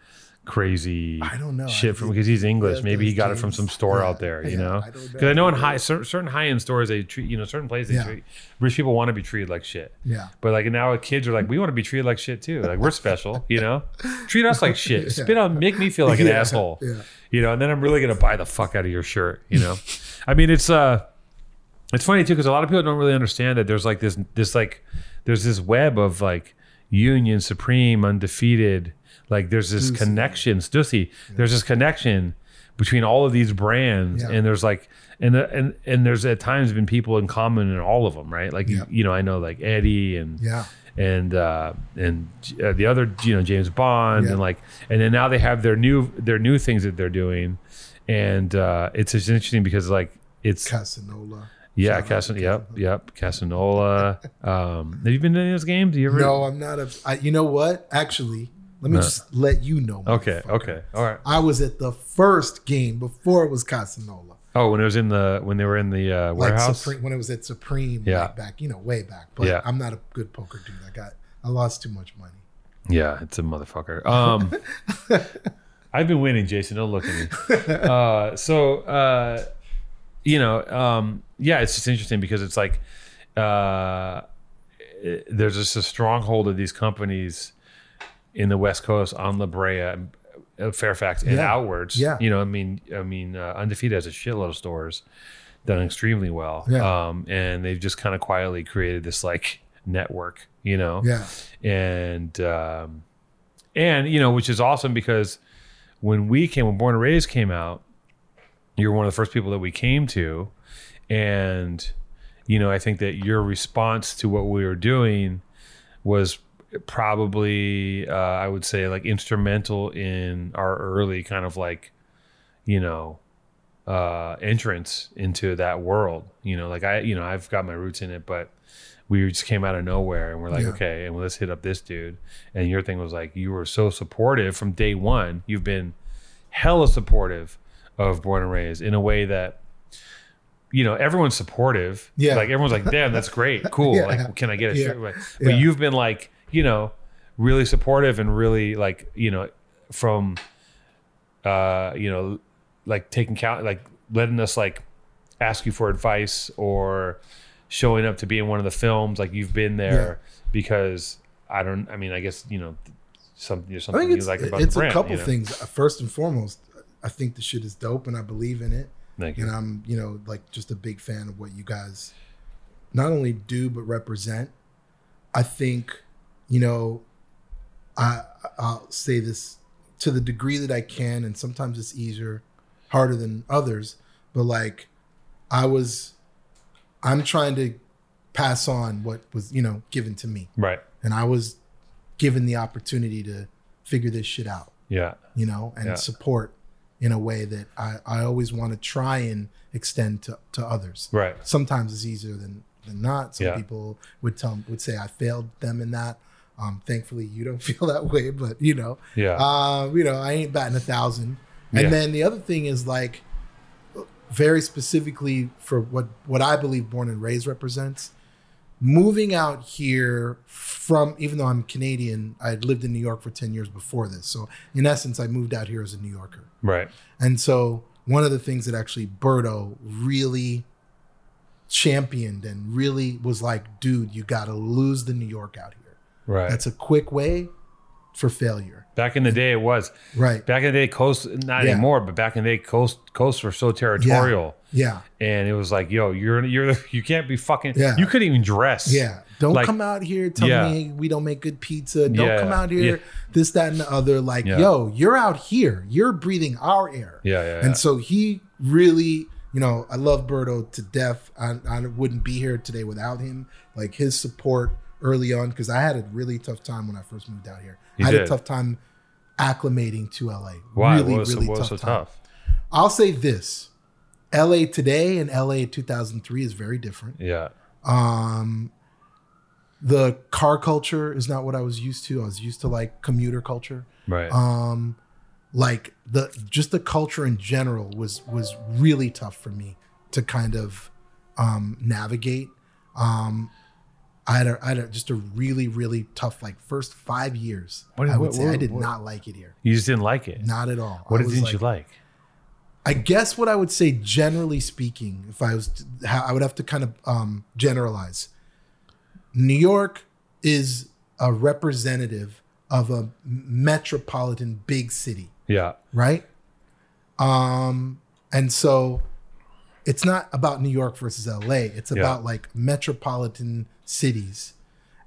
crazy I don't know. shit from because he's English. yeah, maybe he got it from some store yeah, out there, you yeah, know. I. Because I know in high cer- certain high end stores they treat you know certain places they treat rich people want to be treated like shit. Yeah. But like now kids are like, we want to be treated like shit too. Like we're special, you know? Treat us like shit. Spit on make me feel like an asshole. yeah. You know, and then I'm really gonna buy the fuck out of your shirt, you know? I mean it's uh it's funny too, because a lot of people don't really understand that there's like this this like there's this web of like union, supreme, undefeated, like there's this Stussy. connection, Stussy. There's this connection between all of these brands Yeah. and there's like and the, and and there's at times been people in common in all of them right like Yeah. you, know i know like eddie and Yeah. and uh, and uh, the other you know James Bond Yeah. and like and then now they have their new their new things that they're doing, and uh, it's just interesting because like it's Casanola. yeah Casan yep yep Casanola. um, have you been to any of those games? You ever? No, I'm not a. I, you know what? Actually, let me No. just let you know. Okay. Okay. All right. I was at the first game before it was Casanola. Oh, when it was in the when they were in the uh, Like warehouse. Supreme, when it was at Supreme, Yeah. like back, you know, way back. But Yeah. I'm not a good poker dude. I got, I lost too much money. Yeah, it's a motherfucker. Um, I've been winning, Jason. Don't look at me. Uh, so, uh, you know, um, yeah, it's just interesting because it's like uh, it- there's just a stronghold of these companies in the West Coast on La Brea, uh, Fairfax, and Yeah. outwards. Yeah. you know, I mean, I mean, uh, Undefeated has a shitload of stores, done extremely well. Yeah. Um, and they've just kind of quietly created this like network, you know Yeah. and um, and you know, which is awesome because when we came, when Born and Raised came out, you were one of the first people that we came to, and you know, I think that your response to what we were doing was probably, uh, I would say, like instrumental in our early kind of like, you know, uh, entrance into that world. You know, like I, you know, I've got my roots in it, but we just came out of nowhere and we're like, Yeah. okay, and let's hit up this dude. And your thing was like, you were so supportive from day one. You've been hella supportive of Born and Raised in a way that, you know, everyone's supportive. Yeah. Like everyone's like, damn, that's great. Cool. Yeah. Like, can I get a Yeah. shirt? But, but Yeah. you've been like, you know, really supportive and really like, you know, from, uh, you know, like taking count, like letting us like ask you for advice or showing up to be in one of the films. Like you've been there because I don't, I mean, I guess, you know, something, there's I something think you like about it's the brand. a couple you know? things. First and foremost, I think the shit is dope and I believe in it. Thank you. And I'm, you know, like just a big fan of what you guys not only do but represent. I think, you know, I I'll say this to the degree that I can, and sometimes it's easier, harder than others. But like, I was, I'm trying to pass on what was, you know, given to me, Right. and I was given the opportunity to figure this shit out Yeah. you know, and Yeah. support in a way that I, I always want to try and extend to, to others. Right. Sometimes it's easier than, than not. Some Yeah. people would tell would say I failed them in that. Um, thankfully, you don't feel that way, but you know, Yeah. uh, you know, I ain't batting a thousand. And Yeah. then the other thing is like, very specifically for what what I believe Born and Raised represents. Moving out here from, even though I'm Canadian, I had lived in New York for ten years before this. So in essence, I moved out here as a New Yorker. right. And so one of the things that actually Berto really championed and really was like, dude, you got to lose the New York out here. Right. That's a quick way for failure. Back in the day, it was. Right. Back in the day, coast not Yeah. anymore, but back in the day, coast coasts were so territorial, Yeah. and it was like, yo, you're you're you can't be fucking. Yeah. You couldn't even dress. Yeah. Don't Like- come out here telling Yeah. me we don't make good pizza. Don't Yeah. come out here, Yeah. this, that, and the other. Like, Yeah. yo, you're out here. You're breathing our air. Yeah, yeah, yeah. And so he really, you know, I love Berto to death. I, I wouldn't be here today without him. Like his support early on, because I had a really tough time when I first moved out here. You I had did. a tough time acclimating to LA. Why? Really, what was, really what was tough so tough? I'll say this. LA today and LA 2003 is very different. Yeah. Um, the car culture is not what I was used to. I was used to like commuter culture. Right. Um, like the just the culture in general was was really tough for me to kind of um, navigate. Um, I had, a, I had a, just a really really tough like first five years. What- I would what- say I did what- not like it here, you just didn't like it. not at all. what didn't you like? I guess what I would say, generally speaking, if I was, to, I would have to kind of um, generalize. New York is a representative of a metropolitan big city, Yeah. right? Um, and so it's not about New York versus LA. It's Yeah. about like metropolitan cities,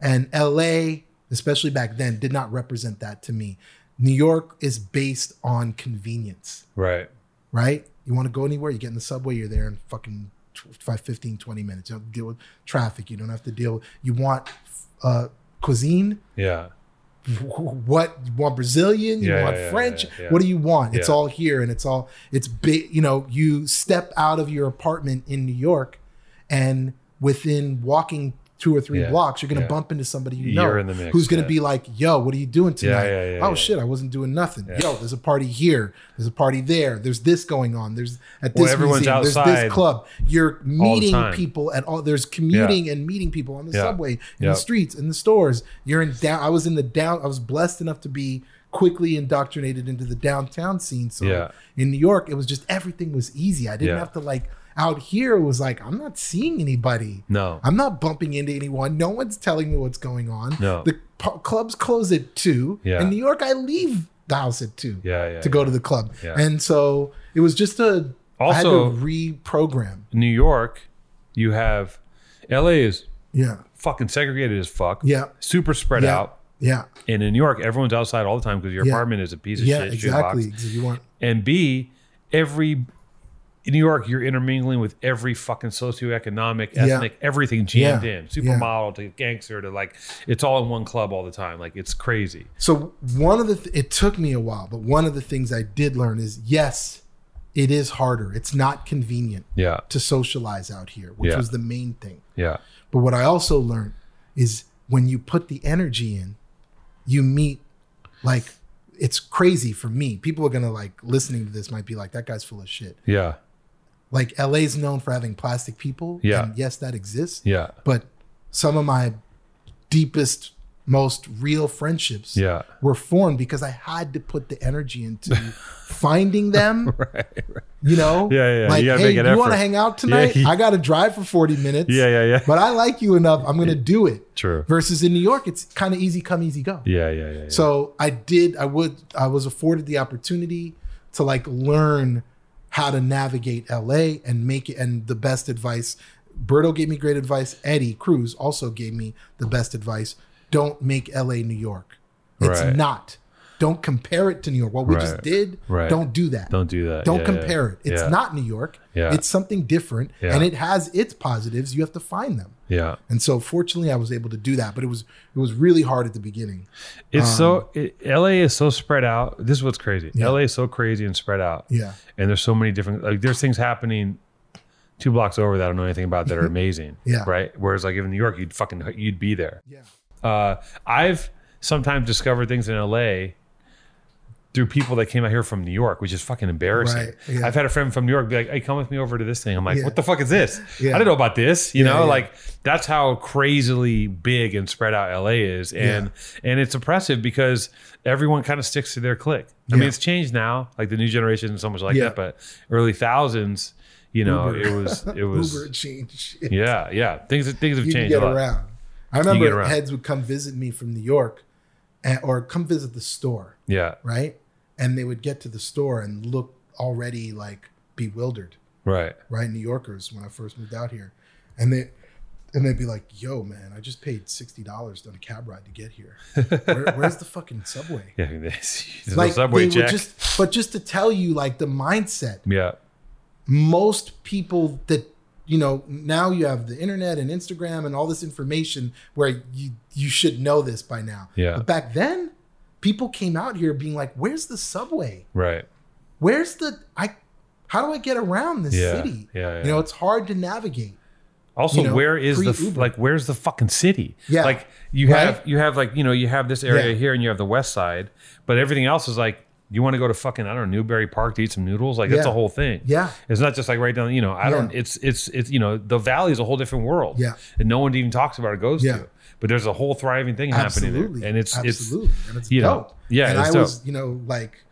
and LA, especially back then, did not represent that to me. New York is based on convenience Right. right? You want to go anywhere, you get in the subway, you're there in fucking tw- five, 15, 20 minutes. You don't deal with traffic. You don't have to deal. You want uh, cuisine? Yeah. What you want Brazilian? You Yeah, want yeah, French? yeah. What do you want? It's all here, and it's all it's big. You know, you step out of your apartment in New York, and within walking two or three Yeah, blocks, you're gonna yeah. bump into somebody you know mix, who's gonna be like, "Yo, what are you doing tonight? oh shit, I wasn't doing nothing. Yo, there's a party here. There's a party there. There's this going on. There's at this everyone's museum. There's this club. You're meeting people at all. There's commuting and meeting people on the subway, in the streets, in the stores. You're in down. I was in the down. I was blessed enough to be quickly indoctrinated into the downtown scene. So Yeah. in New York, it was just everything was easy. I didn't Yeah. have to like. Out here, was like I'm not seeing anybody. No. I'm not bumping into anyone. No one's telling me what's going on. No. The pu- clubs close at two. Yeah. In New York, I leave the house at two Yeah. Yeah. to go to the club. Yeah. And so it was just a Also- to reprogram. New York, you have LA is Yeah. fucking segregated as fuck. Yeah. Super spread Yeah. out. Yeah. And in New York, everyone's outside all the time because your Yeah. apartment is a piece of Yeah, shit. exactly. shoebox. You want And B, every in New York, you're intermingling with every fucking socioeconomic, Yeah. ethnic, everything jammed Yeah. in. Supermodel to gangster to like, it's all in one club all the time. Like, it's crazy. So one of the th- it took me a while, but one of the things I did learn is yes, it is harder. It's not convenient Yeah. to socialize out here, which Yeah. was the main thing. Yeah. But what I also learned is when you put the energy in, you meet like it's crazy for me. People are gonna like listening to this might be like, that guy's full of shit. Yeah. Like LA is known for having plastic people. Yeah. And yes, that exists. Yeah. But some of my deepest, most real friendships Yeah. were formed because I had to put the energy into finding them. Right. You know? Yeah, yeah, yeah. Like, You hey, make you want to hang out tonight? Yeah. I got to drive for 40 minutes. Yeah. Yeah. Yeah. But I like you enough. I'm going to do it. True. Versus in New York, it's kind of easy come, easy go. Yeah. Yeah. Yeah. yeah. So I did, I would, I was afforded the opportunity to like learn how to navigate LA and make it. And the best advice, Berto gave me great advice. Eddie Cruz also gave me the best advice. Don't make LA New York. It's Right. not. Don't compare it to New York. What we just did, Right. don't do that. Don't do that. Don't Yeah, compare yeah. it. It's Yeah. not New York. Yeah. It's something different. And it has its positives. You have to find them. Yeah. And so fortunately I was able to do that. But it was it was really hard at the beginning. It's so, it, LA is so spread out. This is what's crazy. LA is so crazy and spread out. Yeah. and there's so many different like there's things happening two blocks over that I don't know anything about that are amazing. Yeah. Right. Whereas like in New York, you'd fucking you'd be there. Yeah. Uh, I've sometimes discovered things in LA through people that came out here from New York, which is fucking embarrassing. Right, yeah. I've had a friend from New York be like, "Hey, come with me over to this thing." I'm like, Yeah. "What the fuck is this? Yeah. I didn't know about this." You know, like that's how crazily big and spread out LA is, and and it's oppressive because everyone kind of sticks to their clique. I mean, it's changed now. Like the new generation isn't so much like that, but early thousands, you know, Uber. it was it was Uber changed yeah, yeah. Things things have you changed get a lot. around. I remember around. heads would come visit me from New York, and, or come visit the store, Yeah. right? And they would get to the store and look already like bewildered, Right. right? New Yorkers when I first moved out here, and they and they'd be like, "Yo, man, I just paid sixty dollars on a cab ride to get here. Where, where's the fucking subway?" Yeah. There's like no subway check. just, but just to tell you, like the mindset yeah. most people that you know now you have the internet and Instagram and all this information where you you should know this by now. Yeah. But back then, people came out here being like, "Where's the subway? Right. Where's the I? How do I get around this Yeah. city? Yeah, yeah. You know, it's hard to navigate. Also, you know, where is the pre-Uber. like? Where's the fucking city? Yeah. like you Right? have you have like you know you have this area Yeah. here and you have the west side, but everything else is like you want to go to fucking I don't know Newbury Park to eat some noodles. Like that's Yeah. a whole thing. Yeah. it's not just like right down. You know, I don't. It's it's it's you know the valley is a whole different world. Yeah. and no one even talks about it. goes Yeah. to. But there's a whole thriving thing happening Absolutely. there, and it's absolutely, and it's you know, yeah, and it's I dope. was, you know, like,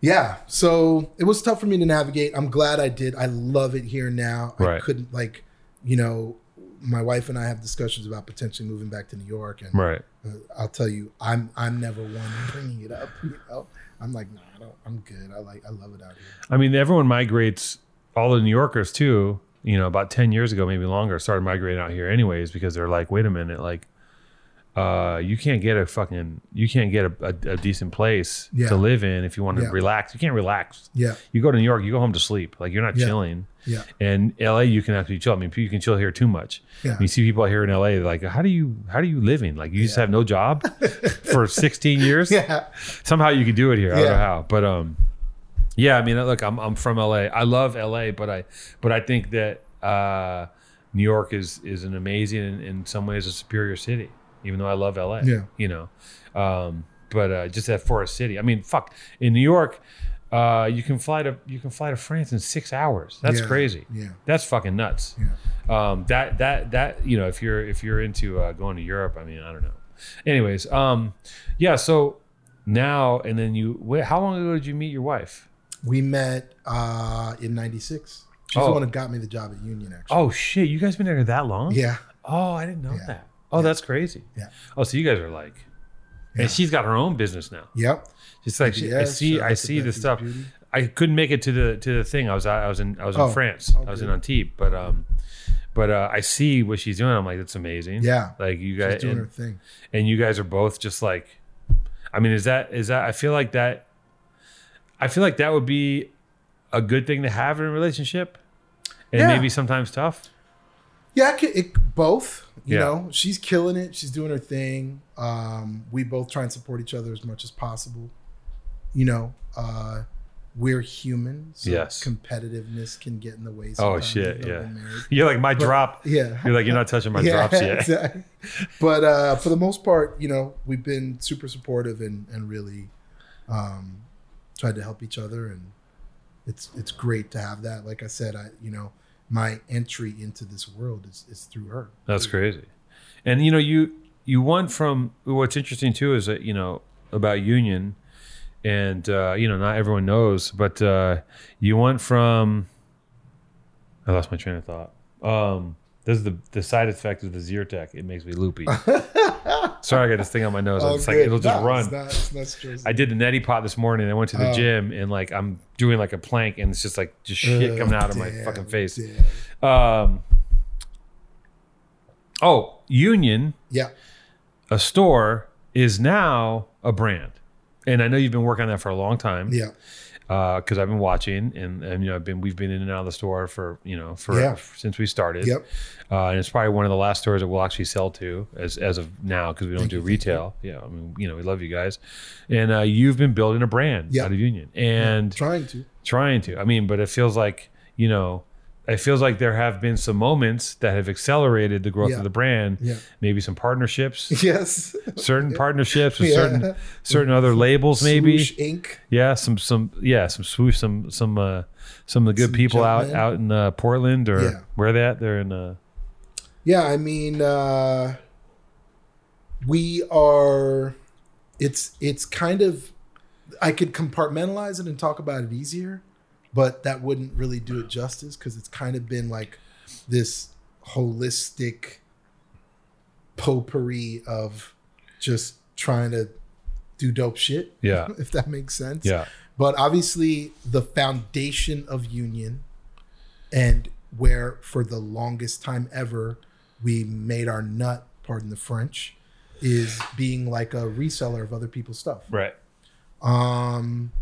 yeah. So it was tough for me to navigate. I'm glad I did. I love it here now. I couldn't like, you know, my wife and I have discussions about potentially moving back to New York, and right. uh, I'll tell you, I'm I'm never one bringing it up. You know, I'm like, no, I don't. I'm good. I like, I love it out here. I mean, everyone migrates. All the New Yorkers too. You know, about ten years ago, maybe longer, started migrating out here anyways because they're like, wait a minute, like, uh, you can't get a fucking, you can't get a, a, a decent place Yeah. to live in if you want to Yeah. relax. You can't relax. Yeah, You go to New York, you go home to sleep. Like you're not Yeah. chilling. yeah, And LA, you can actually chill. I mean, you can chill here too much. Yeah. You see people out here in LA, like, how do you, how do you living? Like you just have no job for 16 years. yeah, somehow you could do it here. I don't know how, but um, yeah. I mean, look, I'm I'm from LA. I love LA, but I but I think that uh, New York is is an amazing and in some ways a superior city. Even though I love LA, Yeah. you know, um, but uh, just that for a city. I mean, fuck. In New York, uh, you can fly to you can fly to France in six hours. That's Yeah. crazy. Yeah. That's fucking nuts. yeah. Um, that that that you know, if you're if you're into uh, going to Europe, I mean, I don't know. Anyways, um, yeah. So now and then you. Wait, how long ago did you meet your wife? We met uh, in '96. She's Oh. the one who got me the job at Union. Actually. Oh shit, you guys been together that long? Yeah. Oh, I didn't know Yeah. that. Oh, that's crazy. Yeah. Oh, so you guys are like, Yeah. and she's got her own business now. Yep. It's like she, I see, shout I see the stuff. Beauty. I couldn't make it to the to the thing. I was I was in I was in Oh, France. oh, I was in. Antibes, but um, but uh, I see what she's doing. I'm like, that's amazing. Yeah. Like you She's guys, doing and, her thing. and you guys are both just like, I mean, is that is that? I feel like that. I feel like that would be a good thing to have in a relationship, and Yeah. maybe sometimes tough. Yeah, it, it, both. You Yeah. know, she's killing it. She's doing her thing. Um, we both try and support each other as much as possible. You know, uh, we're human. So Yes. competitiveness can get in the way. Oh shit! Yeah, you're like my But- drop. Yeah. You're like you're not touching my drops yet. exactly. But uh, for the most part, you know, we've been super supportive and and really um, tried to help each other, and it's it's great to have that. Like I said, I you know my entry into this world is is through her. That's crazy. And you know, you you went from what's interesting too is that you know about union, and uh, you know not everyone knows, but uh, you went from. I lost my train of thought. Um, this is the the side effect of the Zyrtec. It makes me loopy. Sorry, I got this thing on my nose. Oh, it's like it'll just No, run. It's not, it's not stressful. I did the neti pot this morning. I went to the Oh. gym and like I'm doing like a plank and it's just like just shit Ugh, coming out of my fucking face. Um. Oh, Union, Yeah. a store is now a brand, and I know you've been working on that for a long time. Yeah. Because I've been watching, and, and you know, I've been we've been in and out of the store for you know for Yeah. since we started. Yep. Uh, and it's probably one of the last stores that we'll actually sell to as as of now because we don't Thank do you, retail. Yeah, I mean, you know, we love you guys, and uh, you've been building a brand Yeah. out of Union and Trying to. trying to. I mean, but it feels like you know, it feels like there have been some moments that have accelerated the growth Yeah. of the brand. Yeah. Maybe some partnerships, Yes. certain partnerships with certain certain other labels, maybe. Swoosh Inc. Yeah, some some yeah, some swoosh, some some uh some of the good Some people out out in uh, Portland or where they at? They're in uh Yeah, I mean, uh, we are. It's it's kind of. I could compartmentalize it and talk about it easier, but that wouldn't really do it justice because it's kind of been like this holistic potpourri of just trying to do dope shit. Yeah. if that makes sense. Yeah. But obviously, the foundation of Union, and where for the longest time ever we made our nut, pardon the French, is being like a reseller of other people's stuff. Right. Um,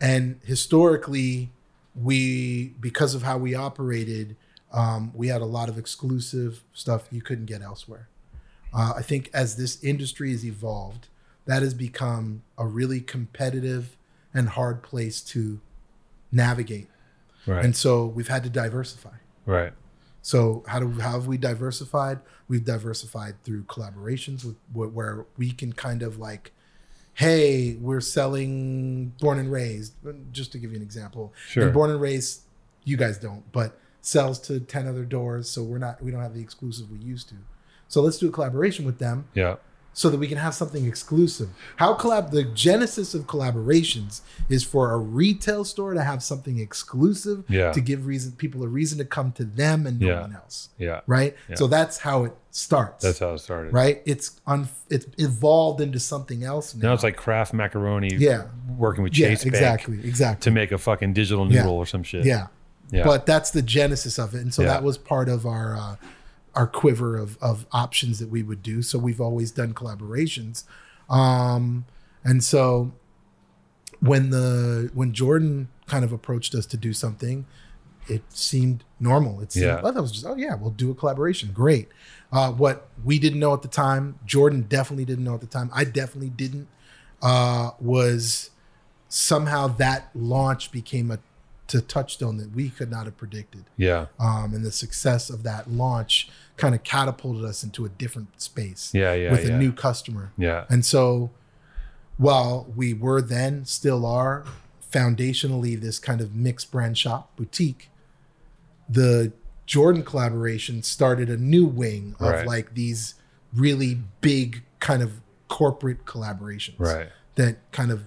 and historically, we because of how we operated, um, we had a lot of exclusive stuff you couldn't get elsewhere. Uh, I think as this industry has evolved, that has become a really competitive and hard place to navigate. Right. And so we've had to diversify. right. So how do how have we diversified? We've diversified through collaborations with, with where we can kind of like, hey, we're selling Born and Raised, just to give you an example. Sure. And Born and Raised, you guys don't, but sells to ten other doors, so we're not we don't have the exclusive we used to. So let's do a collaboration with them Yeah. So that we can have something exclusive. How collab the genesis of collaborations is for a retail store to have something exclusive Yeah. to give reason people a reason to come to them and no Yeah. one else. Yeah. Right? Yeah. So that's how it starts. That's how it started. right. It's un, it's evolved into something else now. Now it's like Kraft macaroni. Yeah. Working with yeah, Chase Bank exactly, exactly. to make a fucking digital noodle or some shit. yeah. Yeah. But that's the genesis of it. And so that was part of our uh, our quiver of, of options that we would do. So we've always done collaborations. Um, and so when the when Jordan kind of approached us to do something, it seemed normal. It seemed Yeah. oh, that was just oh yeah, we'll do a collaboration. Great. Uh, what we didn't know at the time, Jordan definitely didn't know at the time. I definitely didn't. Uh, was somehow that launch became a to touchstone that we could not have predicted. yeah. Um, and the success of that launch kind of catapulted us into a different space Yeah. Yeah. with yeah. a new customer. Yeah. And so, while we were then, still are, foundationally this kind of mixed brand shop boutique, the Jordan collaboration started a new wing of Right. like these really big kind of corporate collaborations Right. that kind of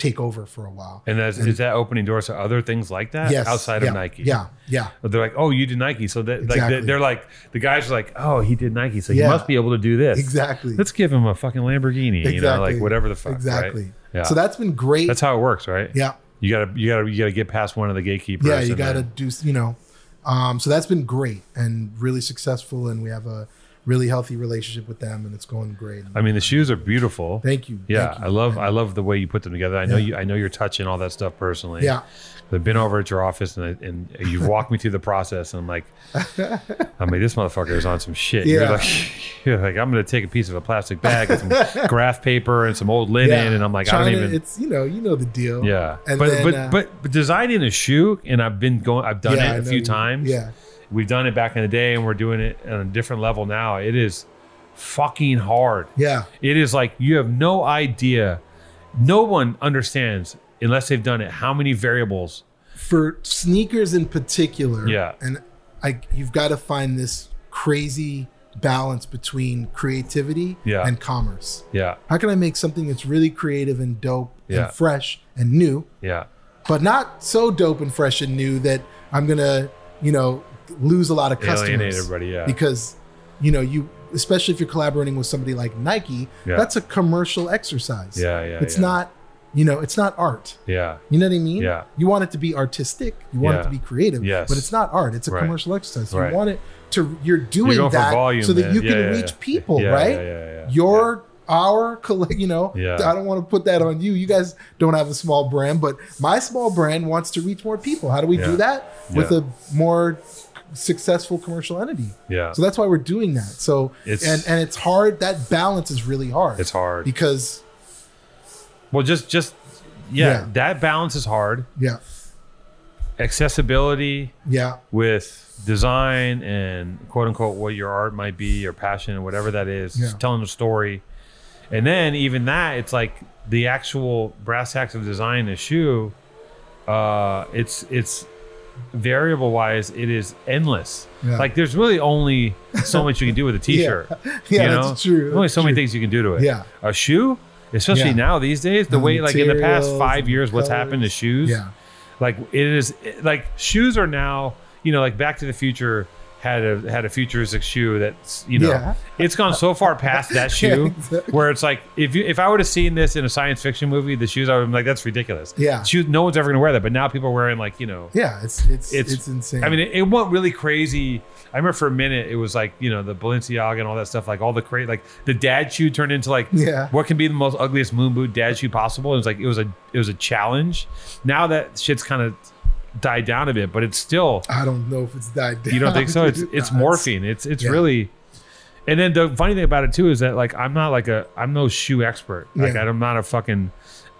take over for a while. And that's, is that opening doors to other things like that Yes, outside yeah, of Nike? Yeah, yeah, But they're like, oh, you did Nike, so that Exactly. they- they're like the guys are like, oh, he did Nike, so he must be able to do this. exactly. Let's give him a fucking Lamborghini, you know, like whatever the fuck. right? Exactly. Yeah. So that's been great. That's how it works, right? yeah. You gotta you gotta you gotta get past one of the gatekeepers. Yeah, you got to then- do, you know. Um, so that's been great and really successful, and we have a really healthy relationship with them, and it's going great. I mean, the shoes are beautiful. Thank you. Yeah, Thank you. I love I love the way you put them together. I know Yeah. you I know you're touching all that stuff personally. Yeah. I've been over at your office and I, and you've walked me through the process and I'm like, I mean, this motherfucker is on some shit. You're Yeah. like, you're like, I'm gonna take a piece of a plastic bag and some graph paper and some old linen, Yeah. and I'm like, I don't even. It's you know, you know the deal. yeah, And but then, but, uh, but but designing a shoe, and I've been going, I've done Yeah, it a few you- times. Yeah. We've done it back in the day, and we're doing it on a different level now. It is fucking hard. Yeah. It is like you have no idea. No one understands unless they've done it. How many variables? For sneakers in particular. Yeah. And I you've got to find this crazy balance between creativity Yeah. and commerce. Yeah, How can I make something that's really creative and dope Yeah. and fresh and new yeah, but not so dope and fresh and new that I'm gonna, you know, lose a lot of customers. alienate everybody. Yeah, Because, you know, you especially if you're collaborating with somebody like Nike, Yeah. that's a commercial exercise. yeah, yeah. It's yeah. not, you know, it's not art. Yeah, You know what I mean? Yeah. You want it to be artistic. You want Yeah. it to be creative. Yes. But it's not art. It's a Right. commercial exercise. Right. You want it to. You're doing for that volume so that then. you can reach people, right? yeah, yeah, yeah. Your our coll- you know Yeah. i don't want to put that on you you guys don't have a small brand but my small brand wants to reach more people how do we do that with a more successful commercial entity yeah. so that's why we're doing that so It's- and and it's hard that balance is really hard It's hard. because Well, just just yeah, Yeah. that balance is hard. yeah Accessibility yeah with design and quote unquote what your art might be or passion or whatever that is, Yeah. just telling a story. And then even that, it's like the actual brass tacks of design a shoe. Uh, it's it's variable wise, it is endless. Yeah. Like there's really only so much you can do with a t-shirt. Yeah, you know? that's true. There's only so many things you can do to it. Yeah. A shoe, especially Yeah. now these days, the And way like in the past five years, what's colors. happened to shoes. yeah Like it is like shoes are now, you know, like Back to the Future, had a had a futuristic shoe that's you know Yeah. it's gone so far past that shoe exactly. where it's like if you if I would have seen this in a science fiction movie, the shoes I would have been like that's ridiculous. Yeah. shoes no one's ever gonna wear that, but now people are wearing like you know Yeah, it's it's It's- it's, insane. I mean, it, it went really crazy. I remember for a minute, it was like you know the Balenciaga and all that stuff, like all the crazy, like the dad shoe turned into like Yeah. what can be the most ugliest moon boot dad shoe possible. It was like it was a it was a challenge. Now that shit's kind of died down a bit, but it's still I don't know if it's died down. you don't think so? It's it's morphine. It's it's yeah. really. And then the funny thing about it too is that like I'm not like a I'm no shoe expert. Like Yeah. I'm not a fucking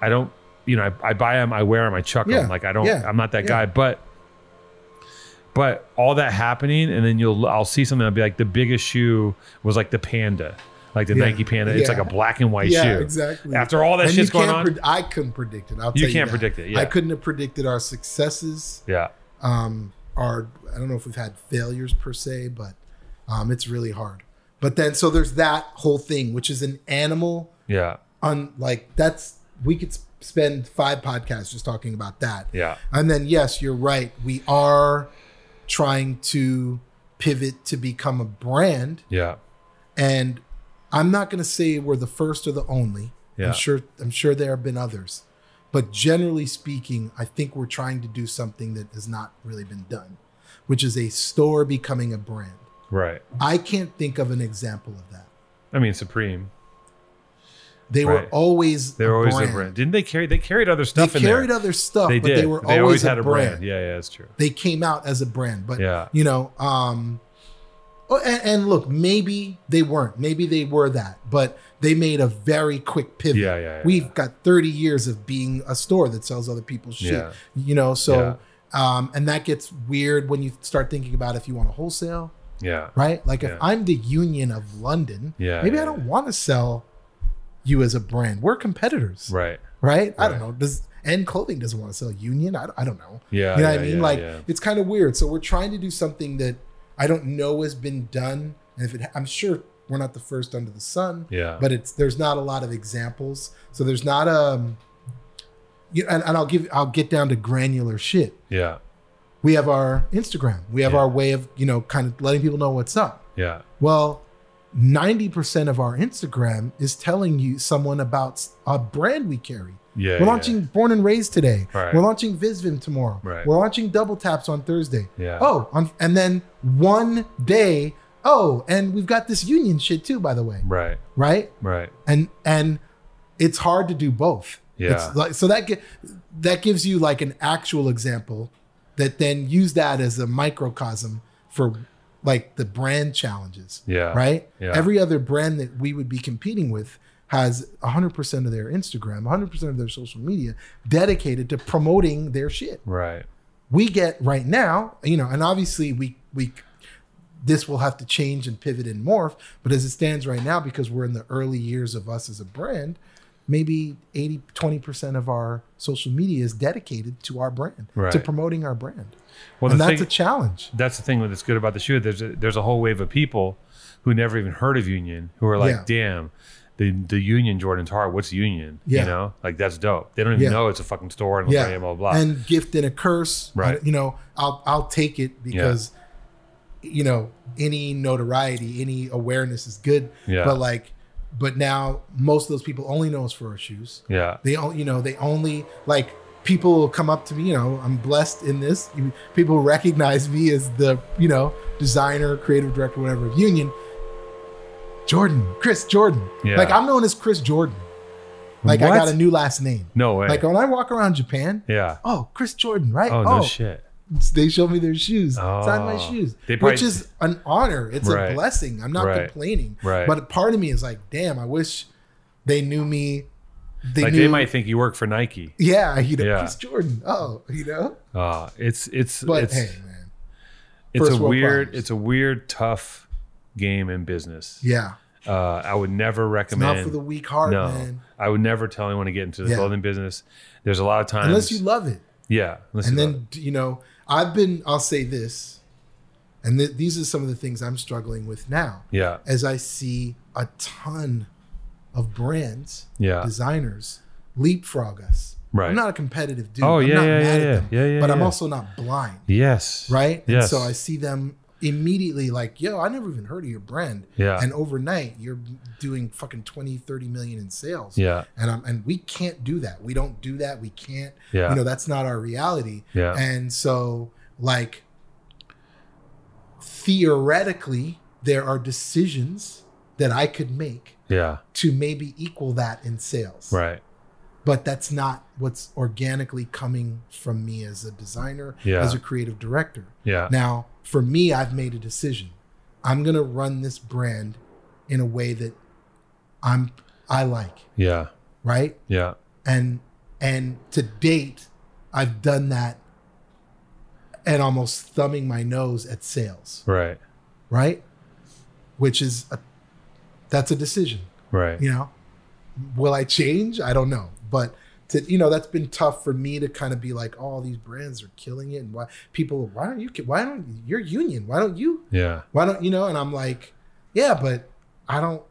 I don't you know I, I buy them I wear them I chuck Yeah. them like I don't. I'm not that guy but but all that happening and then you'll I'll see something I'll be like the biggest shoe was like the panda like the Yeah. Nike panda it's Yeah. like a black and white Yeah, shoe exactly. after all that And shit's going on pred- I couldn't predict it. I'll You can't that. predict it, yeah. I couldn't have predicted our successes. yeah Um, our I don't know if we've had failures per se, but um, it's really hard. But then so there's that whole thing, which is an animal yeah on like that's we could spend five podcasts just talking about that. yeah And then yes, you're right. We are trying to pivot to become a brand yeah and I'm not going to say we're the first or the only. Yeah. I'm sure I'm sure there have been others. But generally speaking, I think we're trying to do something that has not really been done, which is a store becoming a brand. right I can't think of an example of that. I mean Supreme They were always they were always brand. a brand didn't they carry they carried other They stuff in carried there other stuff, they but did they were they always, had a brand. brand yeah yeah that's true They came out as a brand, but Yeah. you know, um, and, and look, maybe they weren't. Maybe they were that, but they made a very quick pivot. Yeah, yeah, yeah, We've yeah. got 30 years of being a store that sells other people's shit. Yeah. You know, so um, and that gets weird when you start thinking about if you want to wholesale, yeah right? Like if I'm the Union of London, Yeah, maybe I don't want to sell you as a brand. We're competitors, right right? I don't know. Does and clothing doesn't want to sell Union? I don't, I don't know. Yeah, you know yeah, what I mean. yeah, like yeah. it's kind of weird. So we're trying to do something that I don't know has been done, and if it, I'm sure we're not the first under the sun. Yeah. But it's there's not a lot of examples. So there's not a. You and, and I'll give I'll get down to granular shit. yeah We have our Instagram. We have Yeah. our way of you know kind of letting people know what's up. yeah Well, 90% of our Instagram is telling you someone about a brand we carry. Yeah We're yeah. launching Born and Raised today. Right. We're launching Visvim tomorrow. Right. We're launching WTAPS on Thursday. Yeah. Oh, on, and then one day, oh, and we've got this union shit too, by the way. right Right? right And and it's hard to do both. Yeah. It's like so that that gives you like an actual example that then use that as a microcosm for like the brand challenges. Yeah. Right? Yeah. Every other brand that we would be competing with has 100% of their Instagram, 100% of their social media dedicated to promoting their shit. right We get right now, you know, and obviously we we this will have to change and pivot and morph, but as it stands right now because we're in the early years of us as a brand, maybe 80 20% of our social media is dedicated to our brand, to promoting our brand. well and that's thing a challenge. that's the thing that's good about the shoe there's a, there's a whole wave of people who never even heard of union who are like Yeah. damn the the union jordan's hard what's union Yeah. you know like that's dope they don't even Yeah. know it's a fucking store and Yeah. blah blah blah And gift and a curse. Right. You know, I'll I'll take it because you know, any notoriety, any awareness is good. Yeah. But like but now most of those people only know us for our shoes. yeah They only, you know, they only like people will come up to me. You know, I'm blessed in this. People recognize me as the, you know, designer, creative director, whatever of Union. Jordan, Chris Jordan. Yeah. Like I'm known as Chris Jordan. Like I got a new last name. no way Like when I walk around Japan, yeah oh, Chris Jordan, right? oh no shit They show me their shoes, Oh. sign my shoes, They probably- which is an honor. It's Right. a blessing. I'm not Right. complaining. Right. But part of me is like, damn, I wish they knew me. They like knew, they might think you work for nike yeah, you know, Yeah. Chris Jordan. Oh, you know. uh it's it's But it's hey, man, it's a first weird problems. it's a weird tough game in business yeah, uh i would never it's recommend not for the weak heart, no man. i would never tell anyone to get into the Yeah. clothing business there's a lot of times Unless you love it. yeah unless and you then love it. you know i've been i'll say this and th- these are some of the things i'm struggling with now yeah as i see a ton of brands Yeah. designers leapfrog us Right. i'm not a competitive dude Oh, I'm yeah, not yeah, mad yeah, at them yeah, yeah, but i'm yeah. also not blind yes right yes and so i see them immediately like, yo, I never even heard of your brand. Yeah. And overnight you're doing fucking 20, 30 million in sales. Yeah. And I'm and we can't do that. We don't do that. We can't, Yeah. you know, that's not our reality. Yeah. And so like theoretically, there are decisions that I could make Yeah. to maybe equal that in sales Right. But that's not what's organically coming from me as a designer Yeah. as a creative director Yeah. now for me i've made a decision i'm going to run this brand in a way that i'm i like Yeah. right Yeah. and and to date i've done that and almost thumbing my nose at sales Right. right which is a that's a decision Right. you know will i change i don't know but to you know that's been tough for me to kind of be like oh these brands are killing it and why people why don't you why don't you're union why don't you Yeah. why don't you know and i'm like yeah but i don't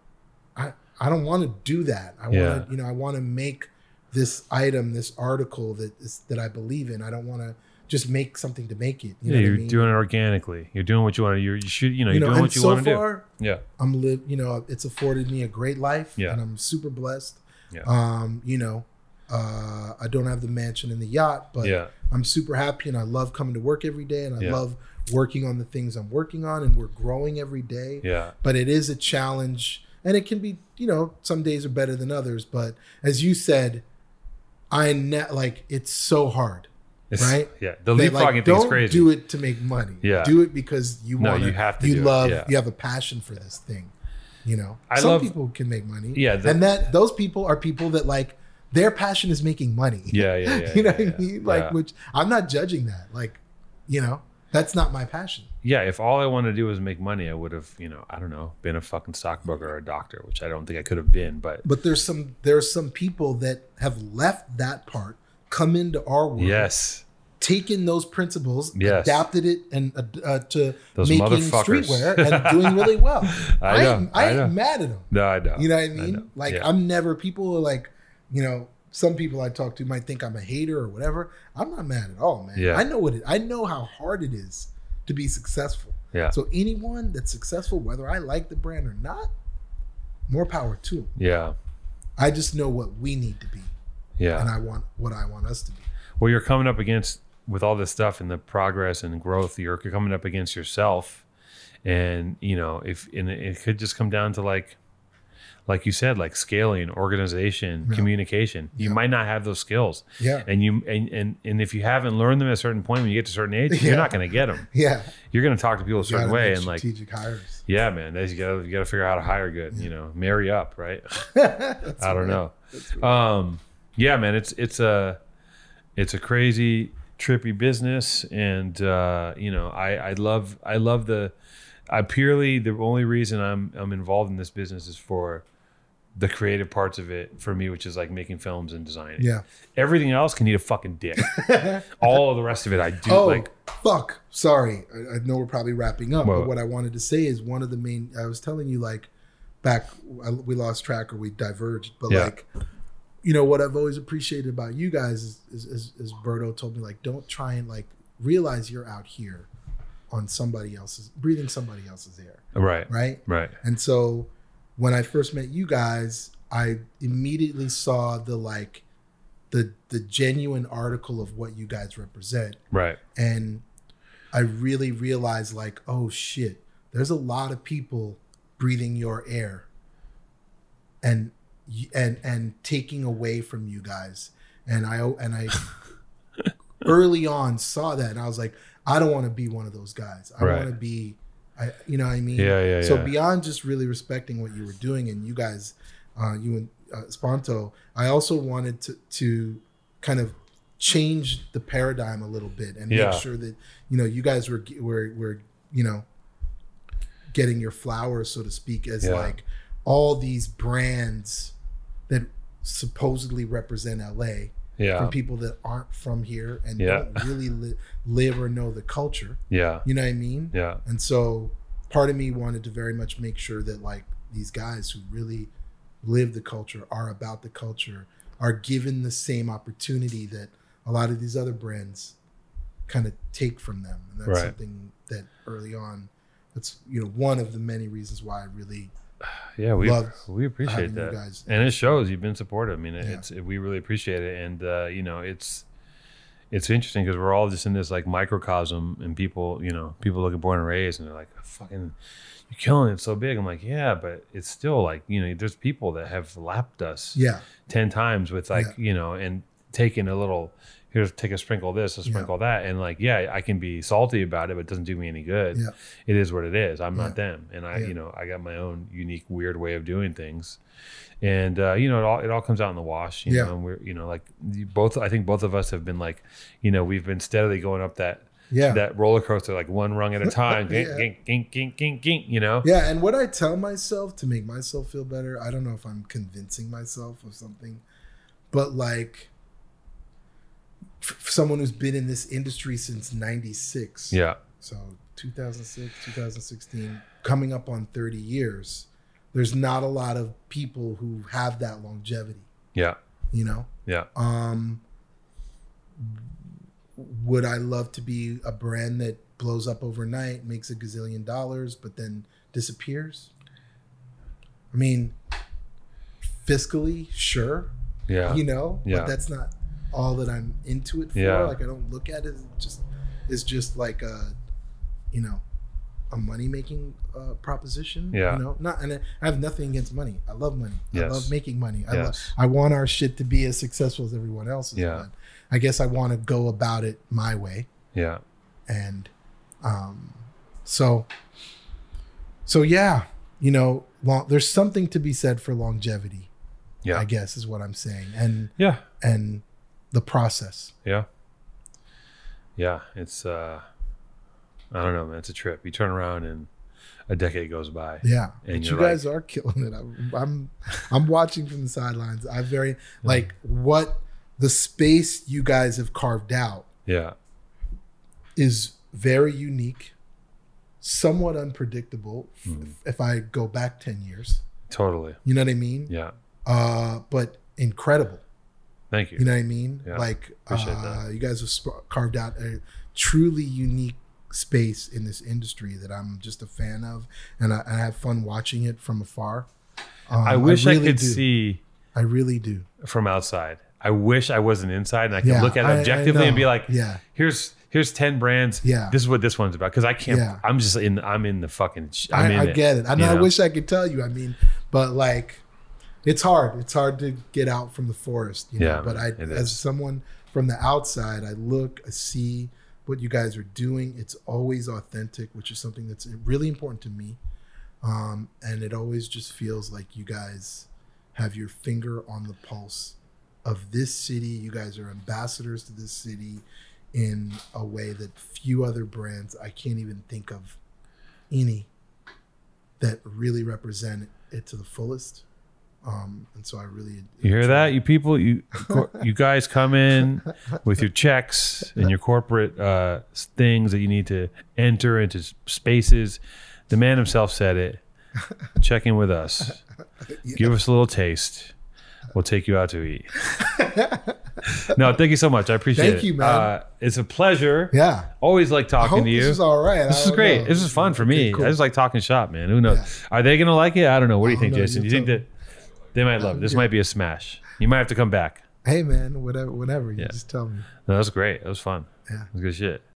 i i don't want to do that i Yeah. want to you know i want to make this item this article that is that i believe in i don't want to just make something to make it you Yeah. know You're what I mean? doing it organically. You're doing what you want to. You're, you should. You know. you You're know doing what you so want to do. Yeah. I'm live, you know, it's afforded me a great life, Yeah. and I'm super blessed. Yeah. Um, you know, uh, I don't have the mansion and the yacht, but Yeah. I'm super happy, and I love coming to work every day, and I Yeah. love working on the things I'm working on, and we're growing every day. Yeah. But it is a challenge, and it can be, you know, some days are better than others. But as you said, I ne- like it's so hard. It's, Right? Yeah. The leapfrogging like, thing's don't crazy. do it to make money. Yeah. Do it because you No, want you have to You do it, love. yeah. You have a passion for this thing. You know, I some love- people can make money. Yeah, the- and that those people are people that like their passion is making money. Yeah. Yeah. Yeah. you know yeah, what. I mean? Like, which I'm not judging that. Like, you know, that's not my passion. yeah, if all I wanted to do was make money, I would have, you know, I don't know, been a fucking stockbroker or a doctor, which I don't think I could have been. But But there's some there's some people that have left that part, come into our world, yes, taken those principles, Yes. adapted it, and uh, uh, to Those making streetwear and doing really well. I know, ain't, I I ain't know. mad at them. no, I know. You know what I mean? know. Like Yeah. I'm never people are like, you know, some people I talk to might think I'm a hater or whatever. I'm not mad at all, man. Yeah. I know what it I know how hard it is to be successful. Yeah. So anyone that's successful, whether I like the brand or not, more power to 'em. Yeah. I just know what we need to be, Yeah. and I want what I want us to be. well, you're coming up against with all this stuff and the progress and growth. You're coming up against yourself, and you know if and it could just come down to like, like you said, like scaling, organization, Yeah. communication. You Yeah. might not have those skills, Yeah. and you and, and and if you haven't learned them at a certain point when you get to a certain age, Yeah. you're not going to get them. Yeah. You're going to talk to people a certain way and like. strategic hires. Yeah, man. You gotta you gotta figure out how to hire good. You know, marry up, right? I don't know. Um, yeah, man, it's it's a it's a crazy trippy business, and uh, you know, I I love I love the I purely the only reason I'm I'm involved in this business is for the creative parts of it for me, which is like making films and designing. Yeah. Everything else can eat a fucking dick. All of the rest of it, I do Oh, like. fuck. Sorry. I, I know we're probably wrapping up, Well- but what I wanted to say is one of the main. I was telling you, like, back, I, we lost track or we diverged, but Yeah. like, you know, what I've always appreciated about you guys is, is, is, is Berto told me, like, don't try and, like, realize you're out here on somebody else's, breathing somebody else's air, Right, right? right, And so when I first met you guys, I immediately saw the, like, the, the genuine article of what you guys represent. Right. and I really realized like, oh shit, there's a lot of people breathing your air. And and and taking away from you guys. And I and I early on saw that and I was like, I don't want to be one of those guys. I Right. want to be I you know what I mean? Yeah, yeah, So yeah. beyond just really respecting what you were doing and you guys uh you and uh, Spanto, I also wanted to to kind of change the paradigm a little bit and Yeah. make sure that you know you guys were were were you know getting your flowers so to speak as Yeah. like all these brands that supposedly represent LA Yeah, from people that aren't from here and Yeah. don't really li- live or know the culture. Yeah, you know what I mean? Yeah, and so part of me wanted to very much make sure that like these guys who really live the culture are about the culture are given the same opportunity that a lot of these other brands kind of take from them. And that's Right. something that early on that's you know one of the many reasons why I really Yeah, we Love we appreciate that, guys. and it shows you've been supportive. I mean, Yeah. it's we really appreciate it, and uh, you know, it's it's interesting because we're all just in this like microcosm, and people, you know, people look at Born and Raised, and they're like, "Fucking, you're killing it so big." I'm like, "Yeah, but it's still like you know, there's people that have lapped us yeah ten times with like Yeah. you know, and taking a little." Here's take a sprinkle of this, a Yeah. sprinkle of that, and like, yeah, I can be salty about it, but it doesn't do me any good yeah it is what it is. I'm Yeah. not them, and I, Yeah. you know, I got my own unique, weird way of doing things, and uh, you know, it all it all comes out in the wash. You Yeah. know, and we're you know, like both. I think both of us have been like, you know, we've been steadily going up that yeah that roller coaster, like one rung at a time. Yeah. gink, gink, gink, gink, gink, You know, Yeah, and what I tell myself to make myself feel better, I don't know if I'm convincing myself of something, but like for someone who's been in this industry since 96. yeah, So 2006, 2016, coming up on 30 years, there's not a lot of people who have that longevity, yeah, you know? yeah, Um, would I love to be a brand that blows up overnight, makes a gazillion dollars, but then disappears? I mean, fiscally, sure, yeah, you know, Yeah. but that's not all that I'm into it for. Yeah. Like I don't look at it just it's just like a, you know, a money making uh, proposition. Yeah. you know, not and I have nothing against money. I love money. Yes. I love making money. I love. I want our shit to be as successful as everyone else's. Yeah. But I guess I want to go about it my way, yeah, and um, so, so yeah, you know, long, there's something to be said for longevity. yeah, I guess is what I'm saying, and yeah, and the process. yeah, yeah. It's uh, I don't know, man. It's a trip. You turn around and a decade goes by. Yeah, And but you guys are killing it. I'm, I'm I'm watching from the sidelines. I very like what the space you guys have carved out Yeah, is very unique, somewhat unpredictable. f- Mhm. If I go back ten years, totally. you know what I mean. Yeah, Uh, but incredible. Thank you. You know what I mean? Yeah, like uh, you guys have sp- carved out a truly unique space in this industry that I'm just a fan of, and I, I have fun watching it from afar. Um, I wish I, really could do. see I really do. from outside. I wish I wasn't inside and I could Yeah, look at I- it I objectively and be like, Yeah, here's here's ten brands. Yeah. this is what this one's about. Because I can't. Yeah. I'm just in. I'm in the fucking. sh- I'm I, in I it. get it. I know. I wish I could tell you. I mean, but like, it's hard. It's hard to get out from the forest. You know? Yeah, But I, as someone from the outside, I look, I see what you guys are doing. It's always authentic, which is something that's really important to me. Um, and it always just feels like you guys have your finger on the pulse of this city. You guys are ambassadors to this city in a way that few other brands I can't even think of any that really represent it to the fullest. Um, and so I really You hear that, you people? You you guys come in with your checks and your corporate uh, things that you need to enter into spaces. The man himself said it. Check in with us. Give us a little taste. We'll take you out to eat. no, thank you so much. I appreciate it. Thank you, man. Uh, it's a pleasure. Yeah. Always like talking to you. this is all right. This is great. know. This is fun for me. Okay, cool. I just like talking shop, man. Who knows? Are they gonna like it? I don't know. What do you think, know. Jason? Do You you think that they might love it? This might be a smash. You might have to come back. Hey man, whatever, whatever. You Yeah. just tell me. No, that was great. That was fun. Yeah. It was good shit.